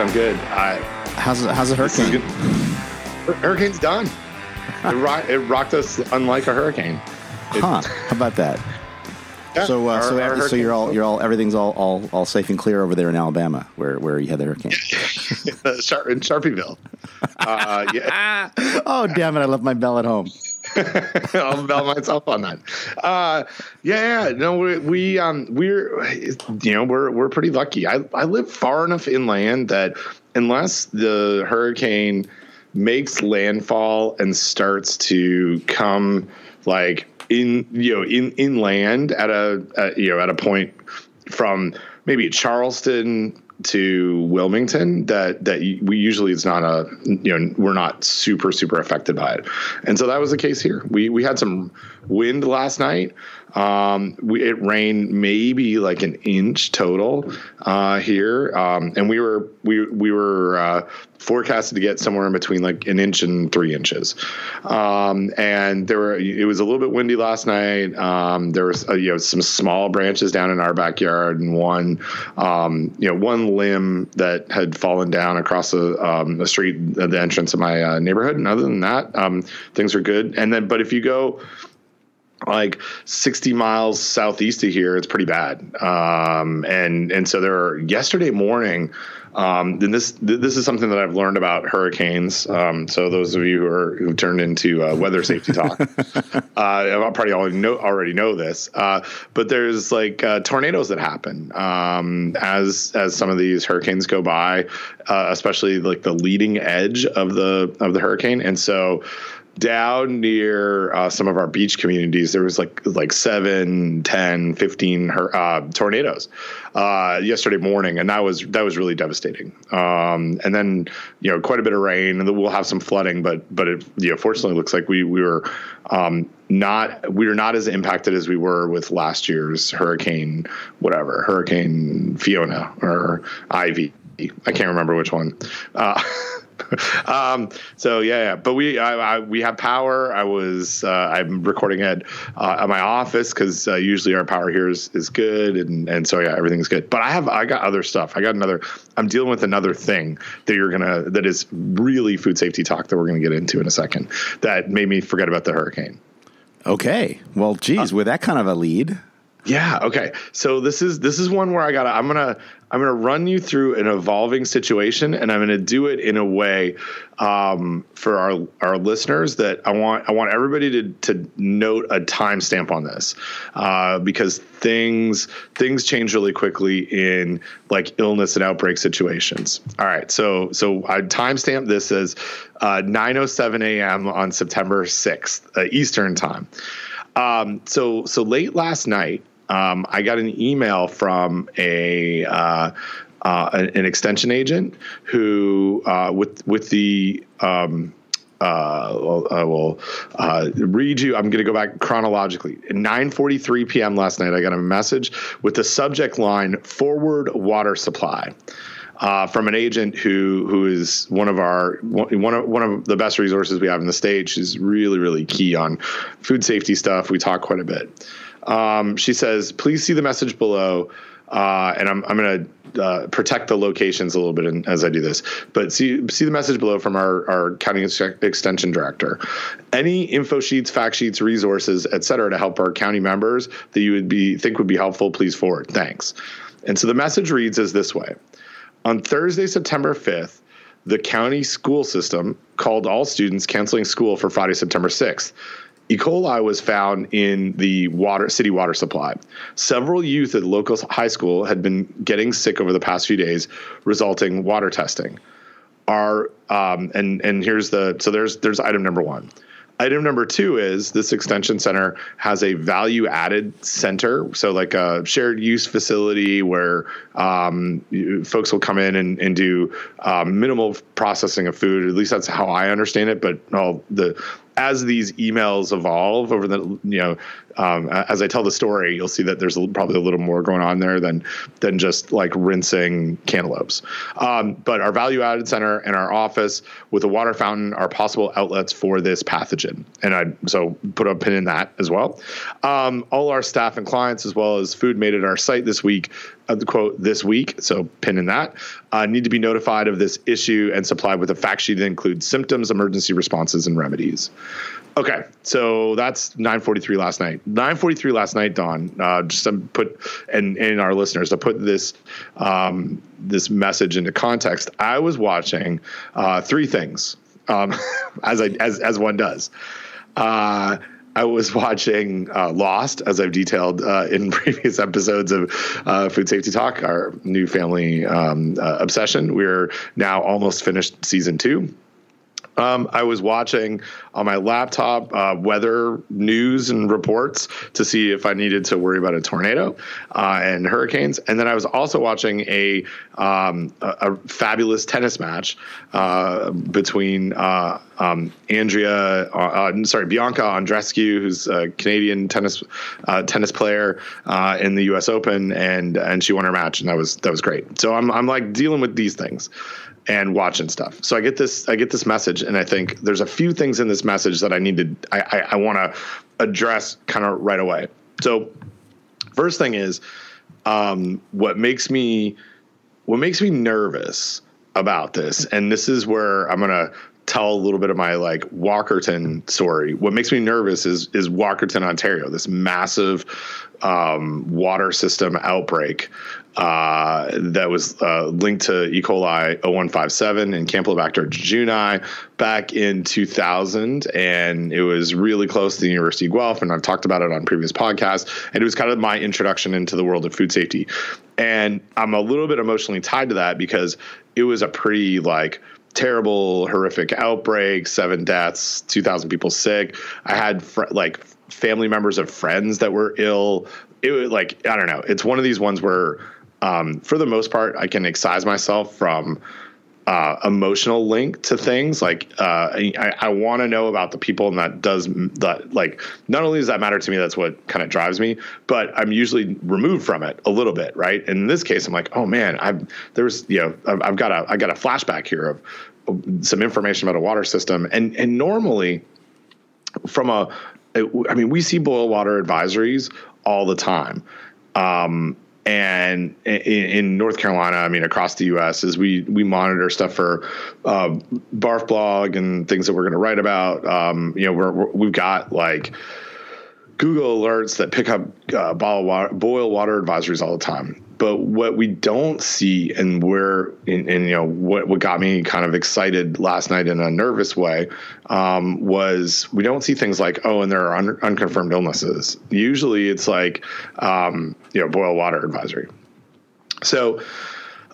I'm good. I, How's how's the hurricane? Hurricane's done. It, rock, it rocked us unlike a hurricane. It- Huh? How about that? yeah, So, uh, our- so, our so you're all you're all everything's all, all all safe and clear over there in Alabama, where where you had the hurricane. In Sharpieville. Uh, yeah, oh damn it! I left my bell at home. I'll bell myself on that. Uh, yeah, yeah, no, we, we um, we're you know we're we're pretty lucky. I I live far enough inland that unless the hurricane makes landfall and starts to come like in you know in inland at a at, you know at a point from maybe Charleston to Wilmington that that we usually it's not a you know we're not super super affected by it, and so that was the case here. We we had some wind last night. Um, we, it rained maybe like an inch total uh, here, um, and we were we we were uh, forecasted to get somewhere in between like an inch and three inches. Um, and there were it was a little bit windy last night. Um, there was uh, you know some small branches down in our backyard and one um, you know one limb that had fallen down across the um, the street at the entrance of my uh, neighborhood. And other than that, things are good. And then but if you go like 60 miles southeast of here it's pretty bad um, and and so there are yesterday morning um, and this this is something that I've learned about hurricanes. Um, so those of you who are who turned into uh, weather safety talk, uh, I probably already know already know this. Uh, but there's like uh, tornadoes that happen um, as as some of these hurricanes go by, uh, especially like the leading edge of the of the hurricane, and so down near uh, some of our beach communities there was like like 7 10 15 her, uh, tornadoes uh, yesterday morning. And that was that was really devastating. Um, and then you know quite a bit of rain and we'll have some flooding but but it you know fortunately looks like we we were um, not we were not as impacted as we were with last year's hurricane whatever hurricane fiona or ivy. I can't remember which one. Uh, um, so yeah, yeah, but we I, I, we have power. I was uh, I'm recording it uh, at my office because uh, usually our power here is, is good, and and so yeah, everything's good. But I have I got other stuff. I got another. I'm dealing with another thing that you're gonna that is really food safety talk that we're gonna get into in a second. That made me forget about the hurricane. Okay. Well, geez, with that kind of a lead, Yeah. Okay. So this is this is one where I gotta I'm gonna I'm gonna run you through an evolving situation, and I'm gonna do it in a way um, for our our listeners that I want I want everybody to to note a timestamp on this uh, because things things change really quickly in like illness and outbreak situations. All right. So so I timestamp this as uh, 9:07 a.m. on September 6th uh, Eastern time. Um, so so late last night, um, I got an email from a uh, uh, an, extension agent who uh, with with the um, uh, I will uh, read you. I'm going to go back chronologically. At 9:43 p.m. last night, I got a message with the subject line "Forward Water Supply." Uh, from an agent who who is one of our one of one of the best resources we have in the state. She's really really key on food safety stuff. We talk quite a bit. Um, she says, "Please see the message below." Uh, and I'm I'm going to uh, protect the locations a little bit in, as I do this. But see see the message below from our our county ex- extension director. Any info sheets, fact sheets, resources, et cetera, to help our county members that you would be think would be helpful, please forward. Thanks. And so the message reads as this way. On Thursday, September 5th, the county school system called all students canceling school for Friday, September 6th. E. coli was found in the water city water supply. Several youth at local high school had been getting sick over the past few days, resulting water testing. Our um, and and here's the so there's there's item number one. Item number two is this extension center has a value added center. So, like a shared use facility where um, folks will come in and, and do um, minimal processing of food. At least that's how I understand it. But all the as these emails evolve over the you know um, as I tell the story, you'll see that there's probably a little more going on there than than just like rinsing cantaloupes. Um, but our value added center and our office with a water fountain are possible outlets for this pathogen, and I so put a pin in that as well. Um, all our staff and clients, as well as food made at our site this week, quote this week, so pin in that, uh, need to be notified of this issue and supplied with a fact sheet that includes symptoms, emergency responses, and remedies. Okay, so that's 9:43 last night. 9:43 last night, Don. Uh, just to put and and our listeners to put this um, this message into context. I was watching uh, three things, um, as I as as one does. Uh, I was watching uh, Lost, as I've detailed uh, in previous episodes of uh, Food Safety Talk, our new family um, uh, obsession. We're now almost finished season two. Um, I was watching on my laptop uh, weather news and reports to see if I needed to worry about a tornado uh, and hurricanes. And then I was also watching a um, a, a, fabulous tennis match uh, between uh, um, Andrea, uh, uh, sorry, Bianca Andreescu, who's a Canadian tennis tennis player in the U.S. Open, and and she won her match, and that was that was great. So I'm I'm like dealing with these things and watching stuff. So I get this I get this message, and I think there's a few things in this message that I need to I, I, I want to address kind of right away. So first thing is um, what makes me what makes me nervous about this, and this is where I'm gonna tell a little bit of my like Walkerton story. What makes me nervous is is Walkerton, Ontario, this massive um, water system outbreak uh, that was uh, linked to E. coli 0157 and Campylobacter jejuni back in 2000. And it was really close to the University of Guelph. And I've talked about it on previous podcasts. And it was kind of my introduction into the world of food safety. And I'm a little bit emotionally tied to that because it was a pretty like terrible, horrific outbreak, seven deaths, 2,000 people sick. I had fr- like family members of friends that were ill. It was like, I don't know. It's one of these ones where um, for the most part, I can excise myself from uh, emotional link to things. Like uh, I, I want to know about the people, and that does that. Like not only does that matter to me, that's what kind of drives me. But I'm usually removed from it a little bit, right? And in this case, I'm like, oh man, I've there's you know I've, I've got a I got a flashback here of, some information about a water system, and and normally from a I mean, we see boil water advisories all the time. Um, and in, North Carolina, I mean, across the U.S., as we we monitor stuff for uh, Barf blog and things that we're going to write about. Um, you know, we're, we have got like Google alerts that pick up uh, boil water, boil water advisories all the time. But what we don't see, and where, and, and, you know, what what got me kind of excited last night in a nervous way, um, was we don't see things like, oh, and there are un- unconfirmed illnesses. Usually, it's like, um, you know, boil water advisory. So,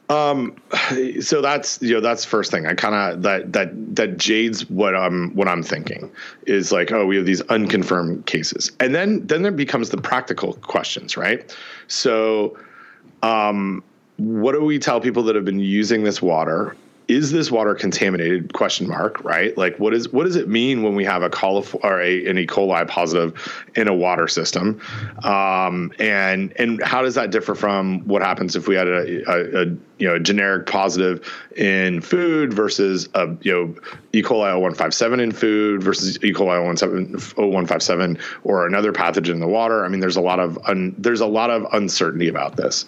um, so that's you know that's first thing. I kind of that that that jades what I'm what I'm thinking is like, oh, we have these unconfirmed cases, and then then there becomes the practical questions, right? So um, what do we tell people that have been using this water? Is this water contaminated? Question mark. Right? Like, what is what does it mean when we have a caulif- or a, an E. coli positive in a water system? Um, and and how does that differ from what happens if we had a, a, a you know a generic positive in food versus a you know E. coli 0157 in food versus E. coli 0157 or another pathogen in the water. I mean, there's a lot of un, there's a lot of uncertainty about this.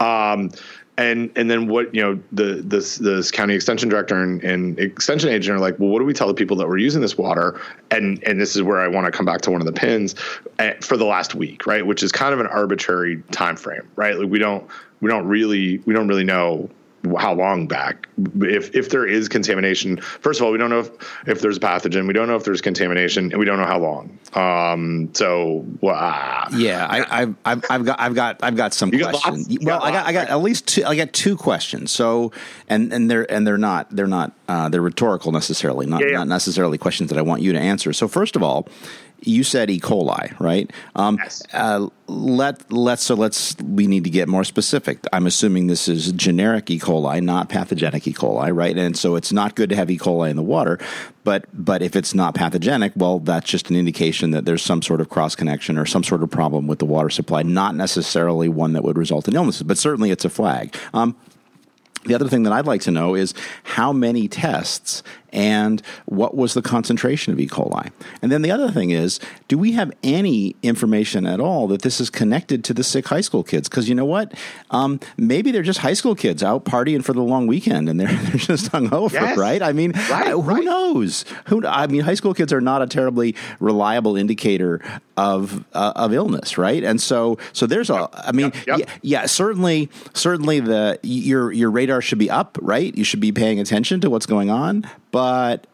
Um, and and then what you know the this this county extension director and, and, extension agent are like well what do we tell the people that we're using this water? And and this is where i want to come back to one of the pins eh, for the last week right? Which is kind of an arbitrary time frame right? Like we don't we don't really we don't really know how long back? If if there is contamination first of all we don't know if, if there's a pathogen. We don't know if there's contamination and we don't know how long. Um so wow. yeah I, I've, I've i've got i've got i've got some you questions. got well got i got i got at least two i got two questions. So and and they're and they're not they're not uh they're rhetorical necessarily not yeah, yeah. not necessarily questions that i want you to answer. So first of all you said E. coli, right? Um, yes. Uh, let let's so let's we need to get more specific. I'm assuming this is generic E. coli, not pathogenic E. coli, right? And so it's not good to have E. coli in the water, but but if it's not pathogenic, well, that's just an indication that there's some sort of cross connection or some sort of problem with the water supply, not necessarily one that would result in illnesses, but certainly it's a flag. Um, the other thing that I'd like to know is how many tests and what was the concentration of E. coli? And then the other thing is, do we have any information at all that this is connected to the sick high school kids? Because you know what? Um, maybe they're just high school kids out partying for the long weekend and they're, they're just hungover, yes. right? I mean, right, who right. knows? Who? I mean, high school kids are not a terribly reliable indicator of uh, of illness, right? And so, so there's a. I mean, yep, yep. Yeah, yeah, certainly, certainly the your your radar should be up, right? You should be paying attention to what's going on, but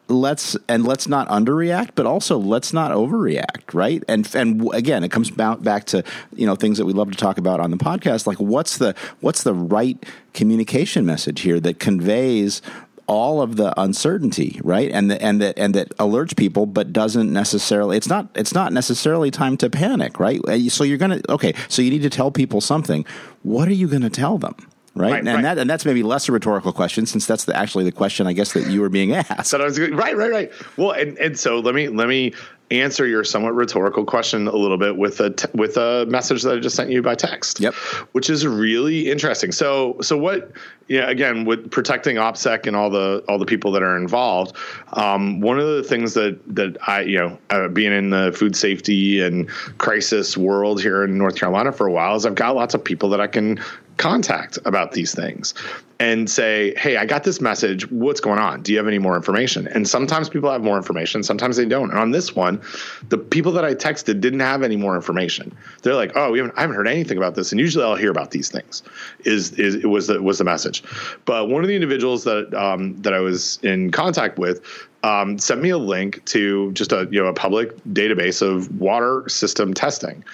let's and let's not underreact, but also let's not overreact, right? And and again, it comes back to you know things that we love to talk about on the podcast, like what's the what's the right communication message here that conveys all of the uncertainty, right? And the, and that and that alerts people, but doesn't necessarily. It's not it's not necessarily time to panic, right? Uh, so you're gonna okay. So you need to tell people something. What are you to tell them? Right? right, and right. that and that's maybe less a rhetorical question since that's the, actually the question I guess that you were being asked. So was, right, right, right. Well, and, and so let me let me answer your somewhat rhetorical question a little bit with a t- with a message that I just sent you by text. Yep. Which is really interesting. So so what? Yeah. Again, with protecting OPSEC and all the all the people that are involved, um, one of the things that that I you know uh, being in the food safety and crisis world here in North Carolina for a while is I've got lots of people that I can contact about these things and say, Hey, I got this message. What's going on? Do you have any more information? And sometimes people have more information, sometimes they don't. And on this one, the people that I texted didn't have any more information. They're like, Oh, we haven't, I haven't heard anything about this. And usually I'll hear about these things is, is it was the, was the message. But one of the individuals that, um, that I was in contact with, um, sent me a link to just a, you know, a public database of water system testing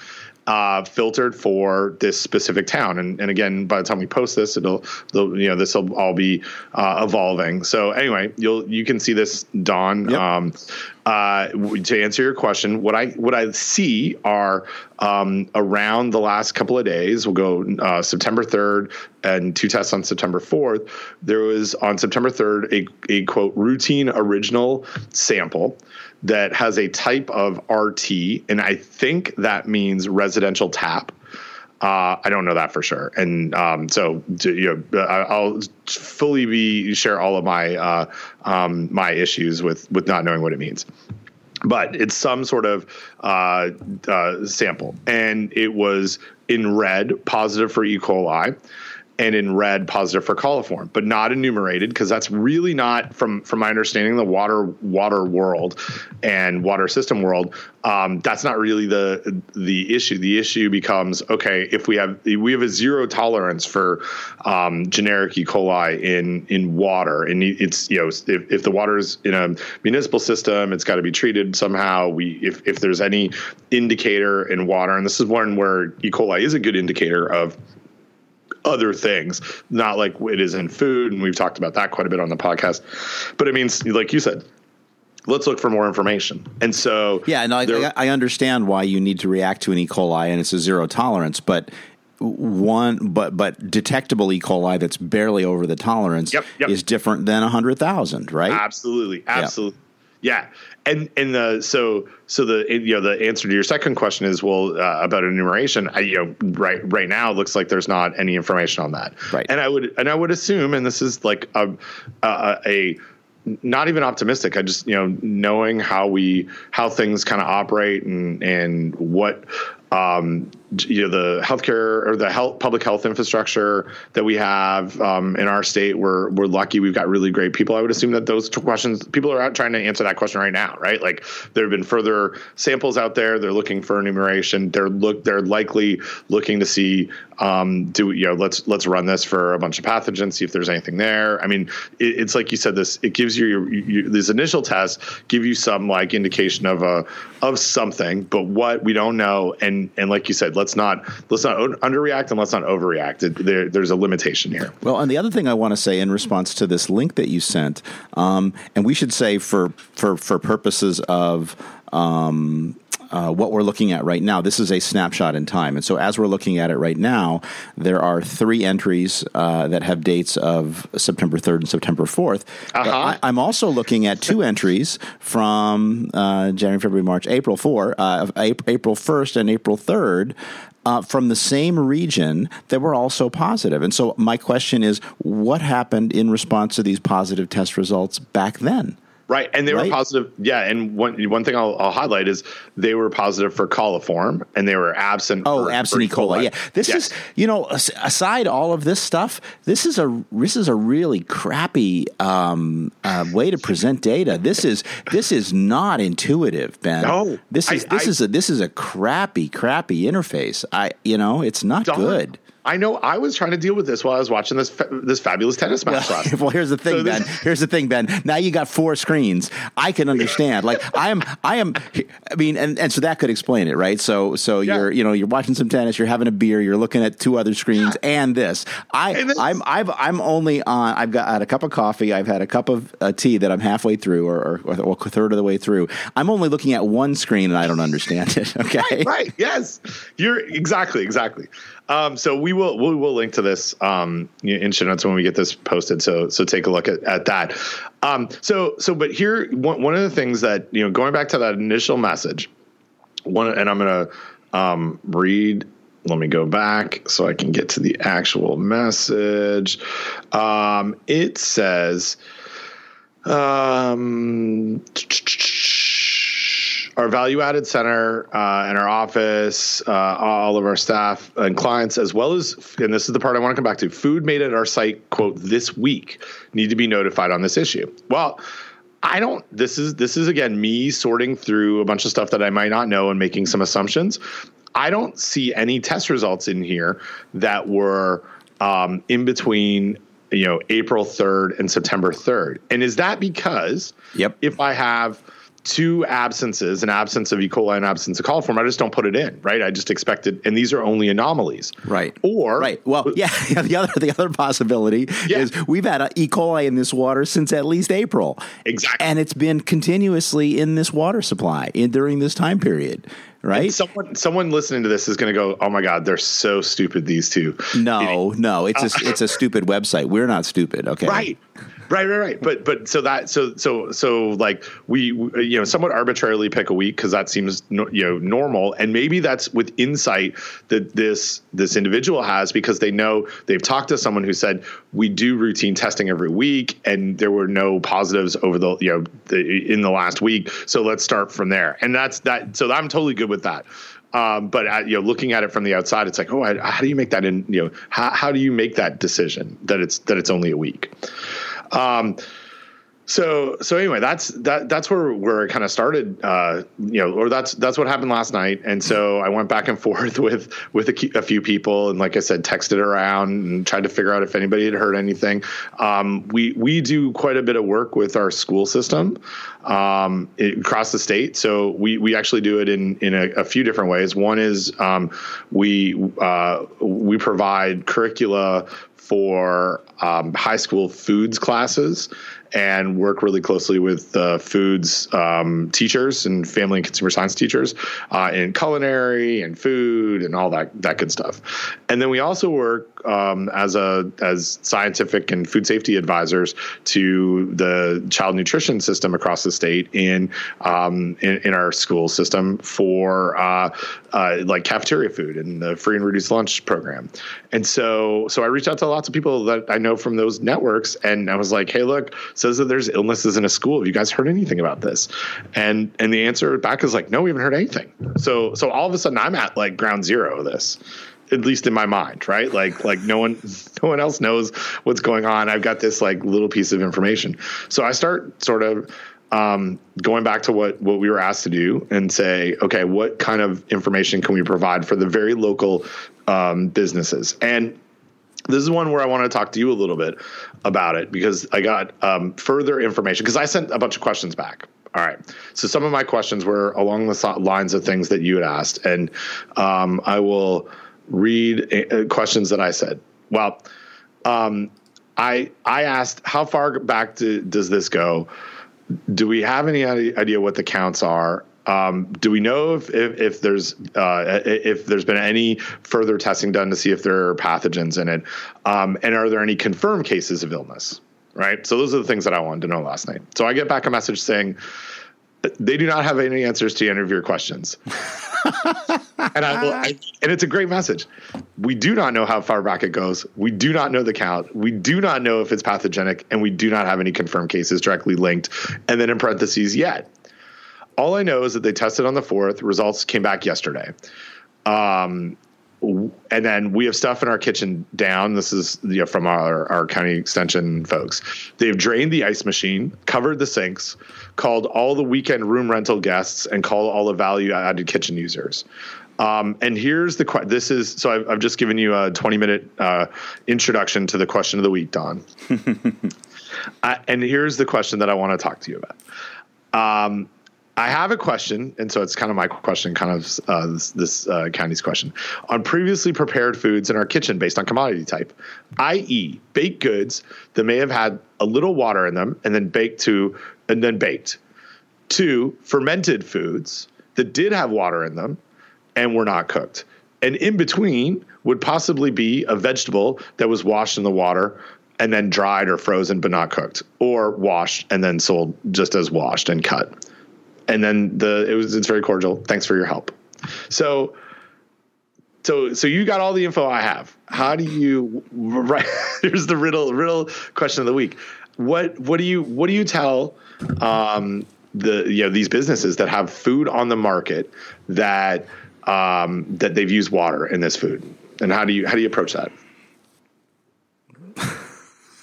uh, filtered for this specific town. And, and again, by the time we post this, it'll, you know, this will all be uh, evolving. So anyway, you'll you can see this dawn. Yep. Um, uh, to answer your question, what I what I see are um, around the last couple of days. We'll go uh, September third and two tests on September fourth. There was on September third a a quote routine original sample that has a type of RT, and I think that means residential tap. Uh, I don't know that for sure, and um, so you know, I'll fully be share all of my uh, um, my issues with with not knowing what it means. But it's some sort of uh, uh sample, and it was in red, positive for E. coli and in red positive for coliform, but not enumerated because that's really not from from my understanding the water water world and water system world. Um, that's not really the the issue. The issue becomes okay if we have we have a zero tolerance for um, generic E. coli in in water, and it's you know if, if the water is in a municipal system, it's got to be treated somehow. We if if there's any indicator in water, and this is one where E. coli is a good indicator of other things, not like it is in food. And we've talked about that quite a bit on the podcast. But it means, like you said, let's look for more information. And so, yeah, and I, I understand why you need to react to an E. coli and it's a zero tolerance, but one but but detectable E. coli that's barely over the tolerance yep, yep. is different than a hundred thousand, right? Absolutely, absolutely. Yeah, and and the so so the you know the answer to your second question is well uh, about enumeration. I, you know, right right now it looks like there's not any information on that. Right, and I would and I would assume, and this is like a a, a not even optimistic. I just you know knowing how we how things kind of operate and and what um, you know the healthcare or the health public health infrastructure that we have um, in our state. We're we're lucky. We've got really great people. I would assume that those questions people are out trying to answer that question right now, right? Like there have been further samples out there. They're looking for enumeration. They're look they're likely looking to see um, do you know let's let's run this for a bunch of pathogens, see if there's anything there. I mean, it, it's like you said this. It gives you, your, your these initial tests give you some like indication of a of something, but what we don't know and and like you said let's not let's not underreact and let's not overreact. There, there's a limitation here. Well, and the other thing I want to say in response to this link that you sent, um, and we should say for for for purposes of um, uh, what we're looking at right now, this is a snapshot in time. And so, as we're looking at it right now, there are three entries uh, that have dates of September 3rd and September 4th. Uh-huh. I, am also looking at two entries from uh, January, February, March, April 4, uh, April 1st and April 3rd. Uh, from the same region that were also positive. And so, my question is what happened in response to these positive test results back then? Right, and they right? were positive. Yeah, and one one thing I'll, I'll, highlight is they were positive for coliform, and they were absent. Oh, for, absent E. coli. Yeah, this yes. is you know aside all of this stuff, this is a this is a really crappy um, uh, way to present data. This is this is not intuitive, Ben. No, this is I, this I, is a this is a crappy crappy interface. I you know it's not good. I know I was trying to deal with this while I was watching this fa- this fabulous tennis match well, well, here's the thing, so Ben. Here's the thing, Ben. Now you got four screens. I can understand. like I am, I am. I mean, and, and so that could explain it, right? So so yeah. you're you know you're watching some tennis, you're having a beer, you're looking at two other screens, yeah. and this. I and this. I'm I've I'm only on. I've got had a cup of coffee. I've had a cup of uh, tea that I'm halfway through, or, or, or a third of the way through. I'm only looking at one screen, and I don't understand it. Okay. Right. right. Yes. You're exactly exactly. Um, so we will we will link to this um, in show notes when we get this posted. So so take a look at, at that. Um, so so but here one, one of the things that you know going back to that initial message, one and I'm gonna um, read. Let me go back so I can get to the actual message. Um, it says. Um, our value added center uh, and our office, uh, all of our staff and clients, as well as, and this is the part I want to come back to, food made at our site, quote, this week need to be notified on this issue. Well, I don't, this is, this is again, me sorting through a bunch of stuff that I might not know and making some assumptions. I don't see any test results in here that were um, in between you know April 3rd and September 3rd. And is that because yep. if I have two absences, an absence of E. coli and absence of coliform, I just don't put it in, right? I just expect it, and these are only anomalies, right? Or right. Well, yeah. The other the other possibility yeah. is we've had E. coli in this water since at least April, exactly, and it's been continuously in this water supply in, during this time period. Right. And someone, someone listening to this is going to go, "Oh my God, they're so stupid." These two. No, no, it's a it's a stupid website. We're not stupid. Okay. Right. Right, right, right. But but so that so so so like we you know somewhat arbitrarily pick a week because that seems you know normal, and maybe that's with insight that this this individual has because they know they've talked to someone who said we do routine testing every week, and there were no positives over the you know the, in the last week. So let's start from there, and that's that. So I'm totally good with that. Um, but you know, looking at it from the outside, it's like, oh, I, how do you make that in? You know, how, how do you make that decision that it's that it's only a week? Um, so so anyway, that's that that's where where it kind of started, uh, you know, or that's that's what happened last night. And so I went back and forth with with a, a, few people, and like I said, texted around and tried to figure out if anybody had heard anything. Um, we we do quite a bit of work with our school system um, it, across the state. So we we actually do it in in a, a few different ways. One is um, we uh, we provide curricula for um, high school foods classes and work really closely with uh, foods um, teachers and family and consumer science teachers uh, in culinary and food and all that that good stuff. And then we also work um, as a as scientific and food safety advisors to the child nutrition system across the state in um, in, in, our school system for uh, uh, like cafeteria food and the free and reduced lunch program. And so so I reached out to lots of people that I know from those networks, and I was like, hey, look says that there's illnesses in a school. Have you guys heard anything about this? And and the answer back is like, no, we haven't heard anything. So so all of a sudden I'm at like ground zero of this. At least in my mind, right? Like like no one no one else knows what's going on. I've got this like little piece of information. So I start sort of um, going back to what what we were asked to do and say, okay, what kind of information can we provide for the very local um, businesses? And this is one where I want to talk to you a little bit about it because I got um, further information because I sent a bunch of questions back. All right. So some of my questions were along the lines of things that you had asked, and um, I will read uh, questions that I said. Well, um, I I asked how far back do, does this go? Do we have any idea what the counts are? Um, do we know if if, if there's uh, if there's been any further testing done to see if there are pathogens in it, um, and are there any confirmed cases of illness? Right. So those are the things that I wanted to know last night. So I get back a message saying they do not have any answers to any of your questions. and I, will, I, and it's a great message. We do not know how far back it goes. We do not know the count. We do not know if it's pathogenic, and we do not have any confirmed cases directly linked. And then in parentheses, yet. All I know is that they tested on the fourth. Results came back yesterday. Um, and then we have stuff in our kitchen down. This is you know, from our, our county extension folks. They've drained the ice machine, covered the sinks, called all the weekend room rental guests, and called all the value added kitchen users. Um, and here's the question. This is so I've, I've, just given you a 20 minute uh, introduction to the question of the week, Don. uh, and here's the question that I want to talk to you about. Um, I have a question, and so it's kind of my question, kind of uh, this, this uh, county's question on previously prepared foods in our kitchen based on commodity type, i.e., baked goods that may have had a little water in them and then baked to and then baked. Two, fermented foods that did have water in them and were not cooked. And in between would possibly be a vegetable that was washed in the water and then dried or frozen but not cooked, or washed and then sold just as washed and cut and then the it was it's very cordial. Thanks for your help. So so so you got all the info I have. How do you right here's the riddle riddle question of the week. What what do you what do you tell um, the you know these businesses that have food on the market that um, that they've used water in this food? And how do you how do you approach that?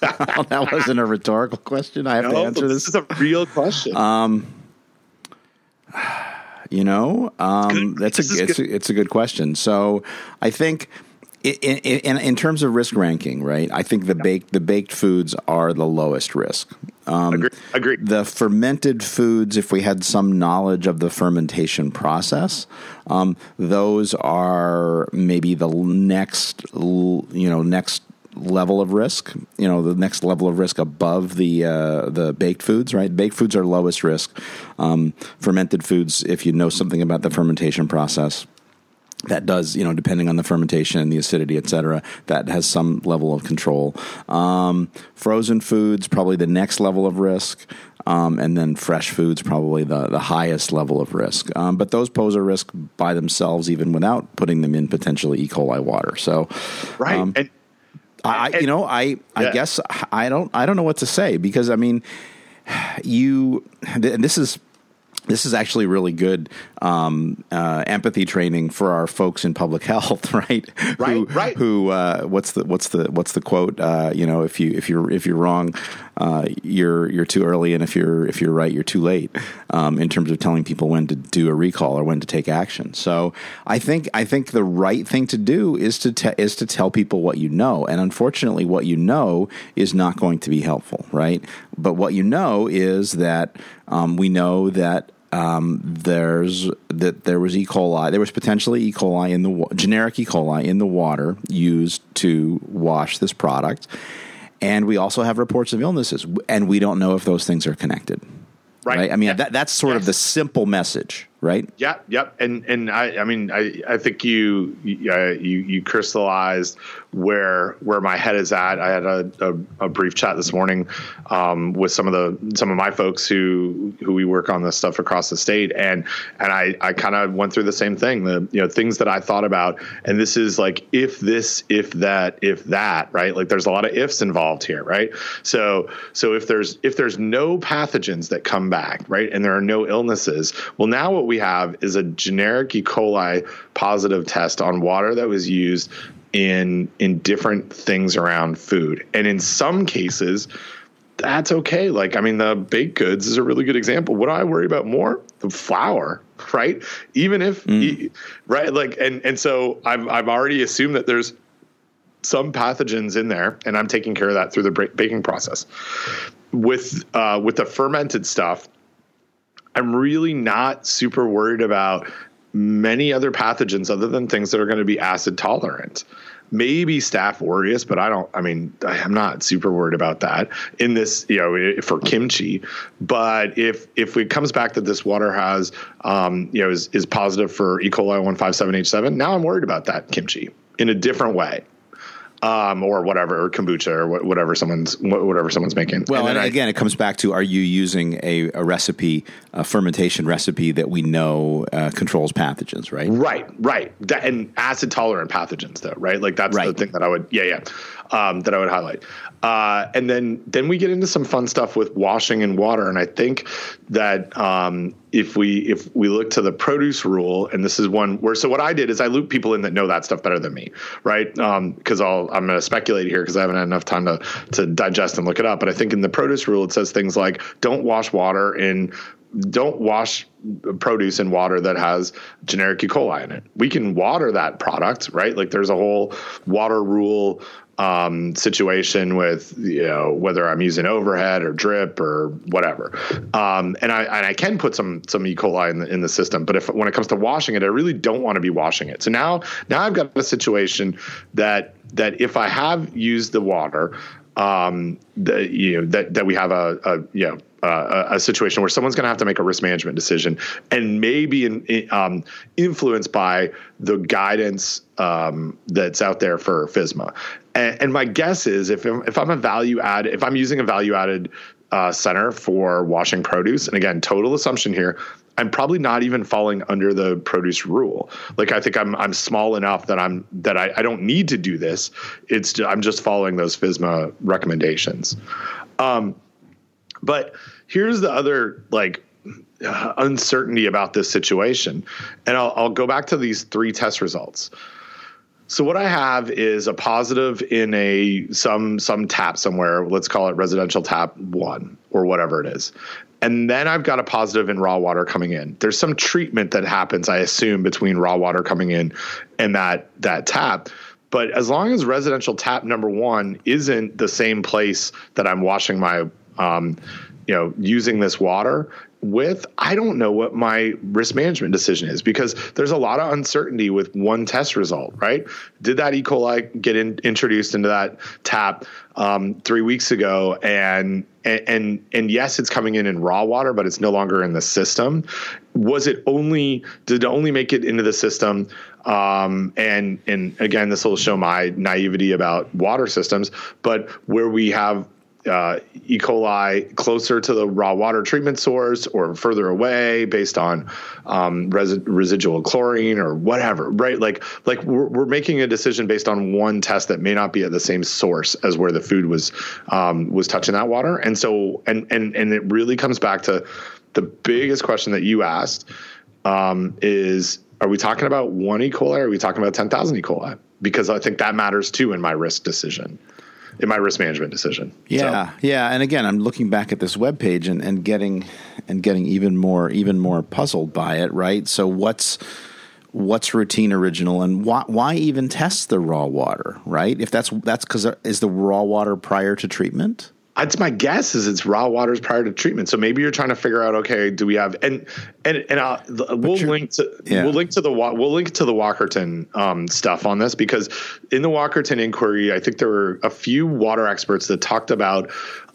that wasn't a rhetorical question. I have no, to answer this. This is a real question. Um, you know, um, that's a it's, a it's a good question. So I think. In, in, in, terms of risk ranking, right? I think the baked the baked foods are the lowest risk. Um, Agreed. Agreed. The fermented foods, if we had some knowledge of the fermentation process, um, those are maybe the next, you know, next level of risk. You know, the next level of risk above the uh, the baked foods. Right, baked foods are lowest risk. Um, fermented foods, if you know something about the fermentation process. That does, you know, depending on the fermentation and the acidity, et cetera, that has some level of control. Um, frozen foods, probably the next level of risk. Um, and then fresh foods probably the, the highest level of risk. Um, but those pose a risk by themselves, even without putting them in potentially E. coli water. So, right, um, and I, you know, I, I yeah. guess I don't, I don't know what to say because I mean, you, and this is, this is actually really good um, uh, empathy training for our folks in public health, right? Right, who, right. Who? Uh, what's the what's the what's the quote? Uh, you know, if you if you're if you're wrong, uh, you're you're too early, and if you're if you're right, you're too late. Um, in terms of telling people when to do a recall or when to take action. So I think I think the right thing to do is to te- is to tell people what you know, and unfortunately, what you know is not going to be helpful, right? But what you know is that um, we know that um, there's that there was E. coli. There was potentially E. coli in the generic E. coli in the water used to wash this product, and we also have reports of illnesses, and we don't know if those things are connected. Right. right? I mean, that, that's sort yes. of the simple message right? Yeah, yep. And and I, I mean, I, I think you uh, you you crystallized where where my head is at. I had a, a, a brief chat this morning um, with some of the some of my folks who who we work on this stuff across the state, and and I I kind of went through the same thing. The you know things that I thought about, and this is like if this, if that, if that, right? Like there's a lot of ifs involved here, right? So so if there's if there's no pathogens that come back, right, and there are no illnesses, well now what we have is a generic E. coli positive test on water that was used in in different things around food. And in some cases, that's okay. Like, I mean, the baked goods is a really good example. What do I worry about more? The flour, right? Even if, mm. right? Like, and and so I've I've already assumed that there's some pathogens in there, and I'm taking care of that through the baking process. With uh, with the fermented stuff, I'm really not super worried about many other pathogens other than things that are going to be acid tolerant. maybe Staph aureus, but I don't. I mean, I'm not super worried about that in this, you know, for kimchi. But if if it comes back that this water has, um, you know, is is positive for E. coli 157H7, now I'm worried about that kimchi in a different way um, or whatever, or kombucha, or whatever someone's whatever someone's making. Well, and, and again, I, it comes back to: Are you using a, a recipe, a fermentation recipe that we know uh, controls pathogens? Right, right, right, that, and acid tolerant pathogens, though, right? Like that's right. the thing that I would, yeah, yeah, um, that I would highlight. Uh, and then then we get into some fun stuff with washing and water, and I think that um, if we if we look to the produce rule, and this is one where so what I did is I loop people in that know that stuff better than me, right? Because um, I'll I'm going to speculate here because I haven't had enough time to to digest and look it up. But I think in the produce rule it says things like don't wash water in don't wash produce in water that has generic E. coli in it. We can water that product, right? Like there's a whole water rule um, situation with you know whether I'm using overhead or drip or whatever, um, and I and I can put some some E. coli in the in the system. But if when it comes to washing it, I really don't want to be washing it. So now now I've got a situation that that if I have used the water, um, that you know that that we have a, a you know uh, a situation where someone's going to have to make a risk management decision and maybe in, um, influenced by the guidance um, that's out there for FSMA. And, and, my guess is if if I'm a value add, if I'm using a value added uh, center for washing produce, and again, total assumption here, I'm probably not even falling under the produce rule. Like I think I'm I'm small enough that I'm that I, I don't need to do this. It's I'm just following those FSMA recommendations. Um, but here's the other like uh, uncertainty about this situation, and I'll, I'll go back to these three test results. So what I have is a positive in a some some tap somewhere. Let's call it residential tap one or whatever it is. And then I've got a positive in raw water coming in. There's some treatment that happens, I assume, between raw water coming in and that that tap. But as long as residential tap number one isn't the same place that I'm washing my um, you know using this water with i don't know what my risk management decision is because there's a lot of uncertainty with one test result right? Did that e. coli get in, introduced into that tap um, three weeks ago? And, and and and yes it's coming in in raw water but it's no longer in the system. Was it only did it only make it into the system? Um, and and again this will show my naivety about water systems but where we have uh, E. coli closer to the raw water treatment source or further away based on um, res- residual chlorine or whatever, right? Like, like we're, we're, making a decision based on one test that may not be at the same source as where the food was um, was touching that water, and so and and and it really comes back to the biggest question that you asked um, is: Are we talking about one E. coli? or Are we talking about ten thousand E. coli? Because I think that matters too in my risk decision in my risk management decision. Yeah, so. yeah. And again, I'm looking back at this web page and, and getting and getting even more even more puzzled by it. Right. So what's what's routine original and why why even test the raw water? Right. If that's that's because is the raw water prior to treatment? It's my guess is it's raw waters prior to treatment. So maybe you're trying to figure out, okay, do we have and and and I'll, we'll link to yeah. we'll link to the we'll link to the Walkerton um, stuff on this because in the Walkerton inquiry, I think there were a few water experts that talked about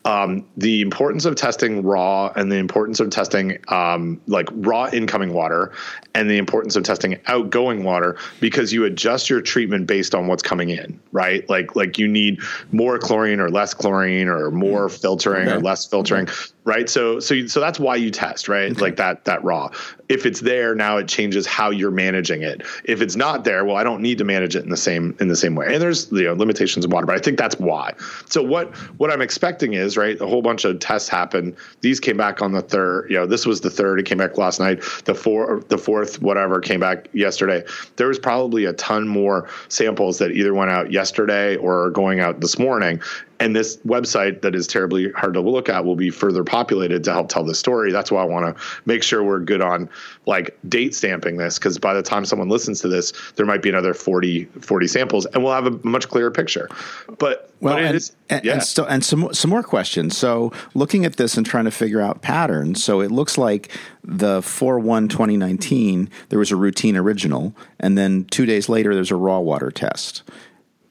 um, the importance of testing raw and the importance of testing um, like raw incoming water and the importance of testing outgoing water because you adjust your treatment based on what's coming in, right? Like like you need more chlorine or less chlorine or more mm. filtering okay. or less filtering. Okay right? So so so that's why you test right? Okay. like that that raw. If it's there now it changes how you're managing it. If it's not there well i don't need to manage it in the same in the same way. And there's you know limitations in water but i think that's why. So what what i'm expecting is right a whole bunch of tests happen. These came back on the third you know this was the third it came back last night. The four the fourth whatever came back yesterday. There was probably a ton more samples that either went out yesterday or are going out this morning and this website that is terribly hard to look at will be further populated to help tell the story. That's why I want to make sure we're good on like date stamping this because by the time someone listens to this, there might be another 40, 40 samples and we'll have a much clearer picture. But well, but and, is, and, yeah. and, so, and some some more questions. So looking at this and trying to figure out patterns. So it looks like the 4 1 2019, there was a routine original, and then two days later, there's a raw water test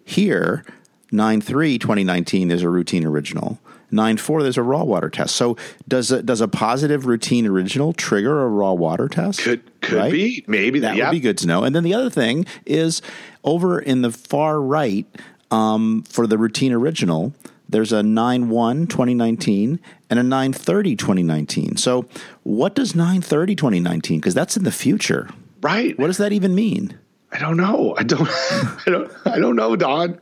Here, 9 3 2019, there's a routine original. 9 4, there's a raw water test. So, does a, does a positive routine original trigger a raw water test? Could could right? be. Maybe that yeah. would be good to know. And then the other thing is over in the far right um, for the routine original, there's a 9 1 2019 and a 9 30 2019. So, what does 9 30 2019? Because that's in the future. Right. What does that even mean? I don't know. I don't. I don't. I don't know, Don.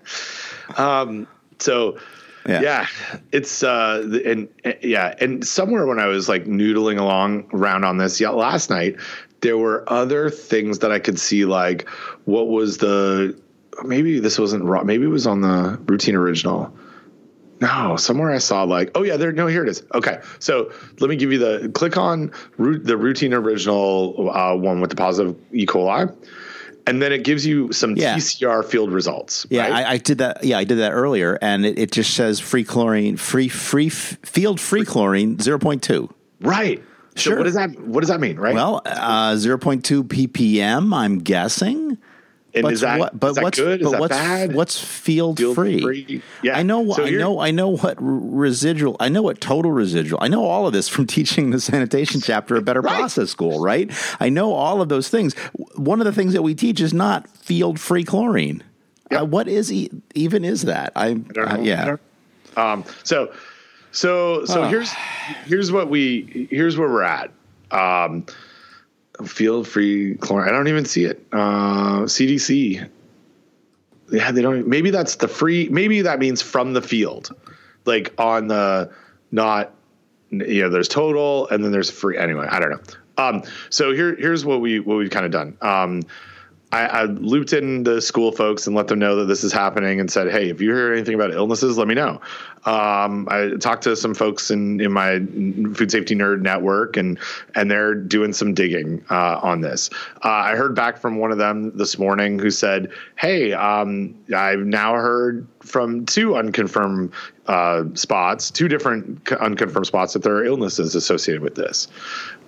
Um, so, yeah. yeah, it's uh, and yeah, and somewhere when I was like noodling along around on this, yeah, last night there were other things that I could see, like what was the maybe this wasn't raw, maybe it was on the routine original. No, somewhere I saw like, oh yeah, there. No, here it is. Okay, so let me give you the click on root, the routine original uh, one with the positive E. coli and then it gives you some yeah. TCR field results. Yeah, right? I, I, did that. Yeah, I did that earlier, and it, it just says free chlorine, free free field free chlorine zero point two. Right. Sure. So what does that What does that mean? Right. Well, uh, zero point two ppm. I'm guessing. And but is that, what, but is that what's, good? Is but that what's, bad? What's field, field free? free? Yeah. I know. So I know. I know what residual. I know what total residual. I know all of this from teaching the sanitation chapter at Better right. Process School. Right. I know all of those things. One of the things that we teach is not field free chlorine. Yep. Uh, what is e- even is that? I, I uh, yeah. Um, so so so oh. here's here's what we here's where we're at. Um, field free chlorine. I don't even see it. Uh, CDC. Yeah, they don't. Maybe that's the free. Maybe that means from the field, like on the not. You know, there's total, and then there's free. Anyway, I don't know. Um, so here, here's what we what we've kind of done. Um, I, I, looped in the school folks and let them know that this is happening and said, hey, if you hear anything about illnesses, let me know. Um, I talked to some folks in, in my food safety nerd network and and they're doing some digging uh, on this. Uh, I heard back from one of them this morning who said, hey, um, I've now heard from two unconfirmed uh, spots, two different unconfirmed spots, that there are illnesses associated with this.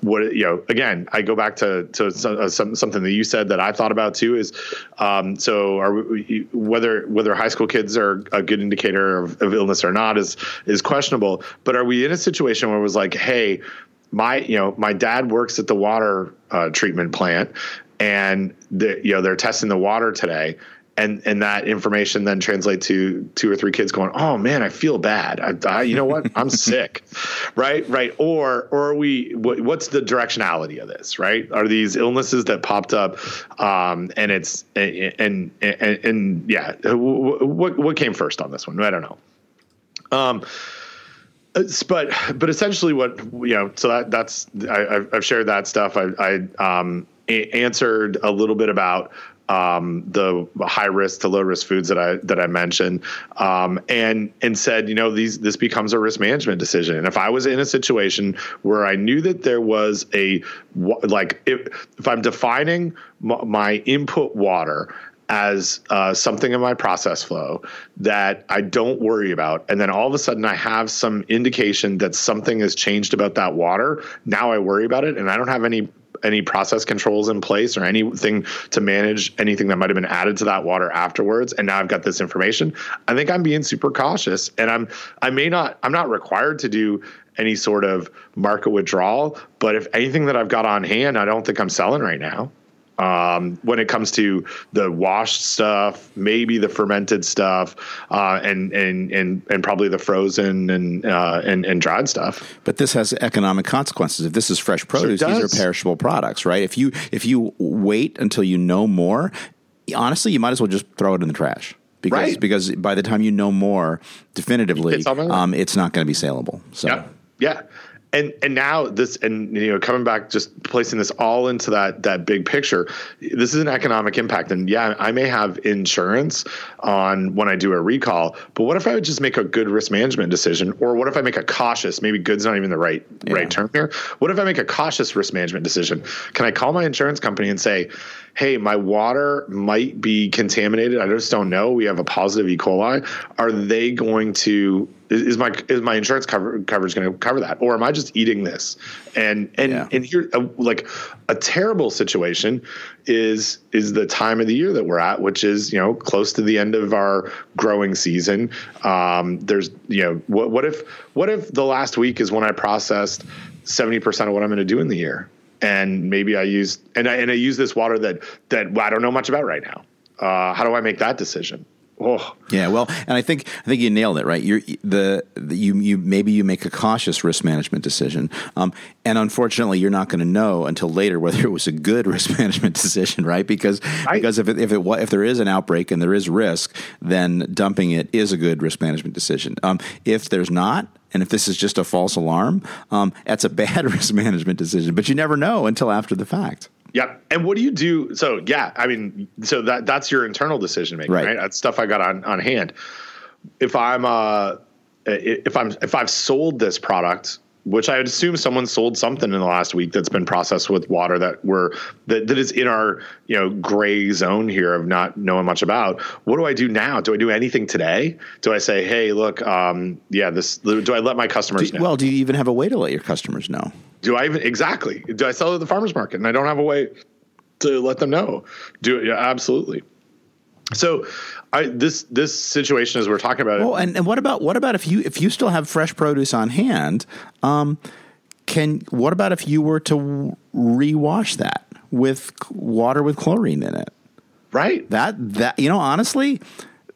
What you know, again, I go back to to some, uh, something that you said that I thought about too is, um, so are we, whether whether high school kids are a good indicator of, of illness or not is is questionable. But are we in a situation where it was like, hey, my you know my dad works at the water uh, treatment plant and the, you know they're testing the water today and and that information then translate to two or three kids going, "Oh man, I feel bad. I, I you know what? I'm sick." Right? Right? Or or are we what, what's the directionality of this, right? Are these illnesses that popped up um, and it's and, and and, and yeah, what what came first on this one? I don't know. Um but but essentially what you know so that that's I, have shared that stuff I, I um, a- answered a little bit about um, the high risk to low risk foods that I that I mentioned, um, and and said, you know, these this becomes a risk management decision. And if I was in a situation where I knew that there was a like if if I'm defining my input water as uh, something in my process flow that I don't worry about. And then all of a sudden I have some indication that something has changed about that water. Now I worry about it and I don't have any any process controls in place or anything to manage anything that might have been added to that water afterwards and now I've got this information I think I'm being super cautious and I'm I may not I'm not required to do any sort of market withdrawal but if anything that I've got on hand I don't think I'm selling right now um, when it comes to the washed stuff, maybe the fermented stuff, uh, and and and and probably the frozen and uh, and and dried stuff. But this has economic consequences. If this is fresh produce, these are perishable products, right? If you if you wait until you know more, honestly, you might as well just throw it in the trash because right. because by the time you know more definitively, it's, um, it's not going to be saleable. So. Yeah. Yeah and and now this and you know coming back just placing this all into that that big picture this is an economic impact. And yeah i may have insurance on when i do a recall but what if i would just make a good risk management decision? Or what if i make a cautious maybe good's not even the right yeah. right term here. What if i make a cautious risk management decision? Can i call my insurance company and say hey my water might be contaminated. I just don't know. We have a positive e. coli. Are they going to is, is my is my insurance cover, coverage going to cover that, or am I just eating this? And and yeah. and here, uh, like a terrible situation is is the time of the year that we're at, which is you know close to the end of our growing season. Um, there's you know what what if what if the last week is when I processed seventy percent of what I'm going to do in the year, and maybe I use and I and I use this water that that I don't know much about right now. Uh, how do I make that decision? Oh. Yeah, well, and I think I think you nailed it, right? You're the, the you you maybe you make a cautious risk management decision, um, and unfortunately, you're not going to know until later whether it was a good risk management decision, right? Because right. because if it, if it if there is an outbreak and there is risk, then dumping it is a good risk management decision. Um, if there's not, and if this is just a false alarm, um, that's a bad risk management decision. But you never know until after the fact. Yep. And what do you do? So yeah, I mean, so that that's your internal decision making, right? right? That's stuff I got on on hand. If I'm uh, if I'm if I've sold this product, which I would assume someone sold something in the last week that's been processed with water that we're that, that is in our you know gray zone here of not knowing much about. What do I do now? Do I do anything today? Do I say, hey, look, um, yeah, this? Do I let my customers do, know? Well, do you even have a way to let your customers know? Do I even exactly? Do I sell at the farmers market and I don't have a way to let them know? Do it? Yeah, absolutely. So, I, this this situation as we're talking about. Well, and, and what about what about if you if you still have fresh produce on hand? Um, can what about if you were to rewash that with water with chlorine in it? Right. That that you know honestly,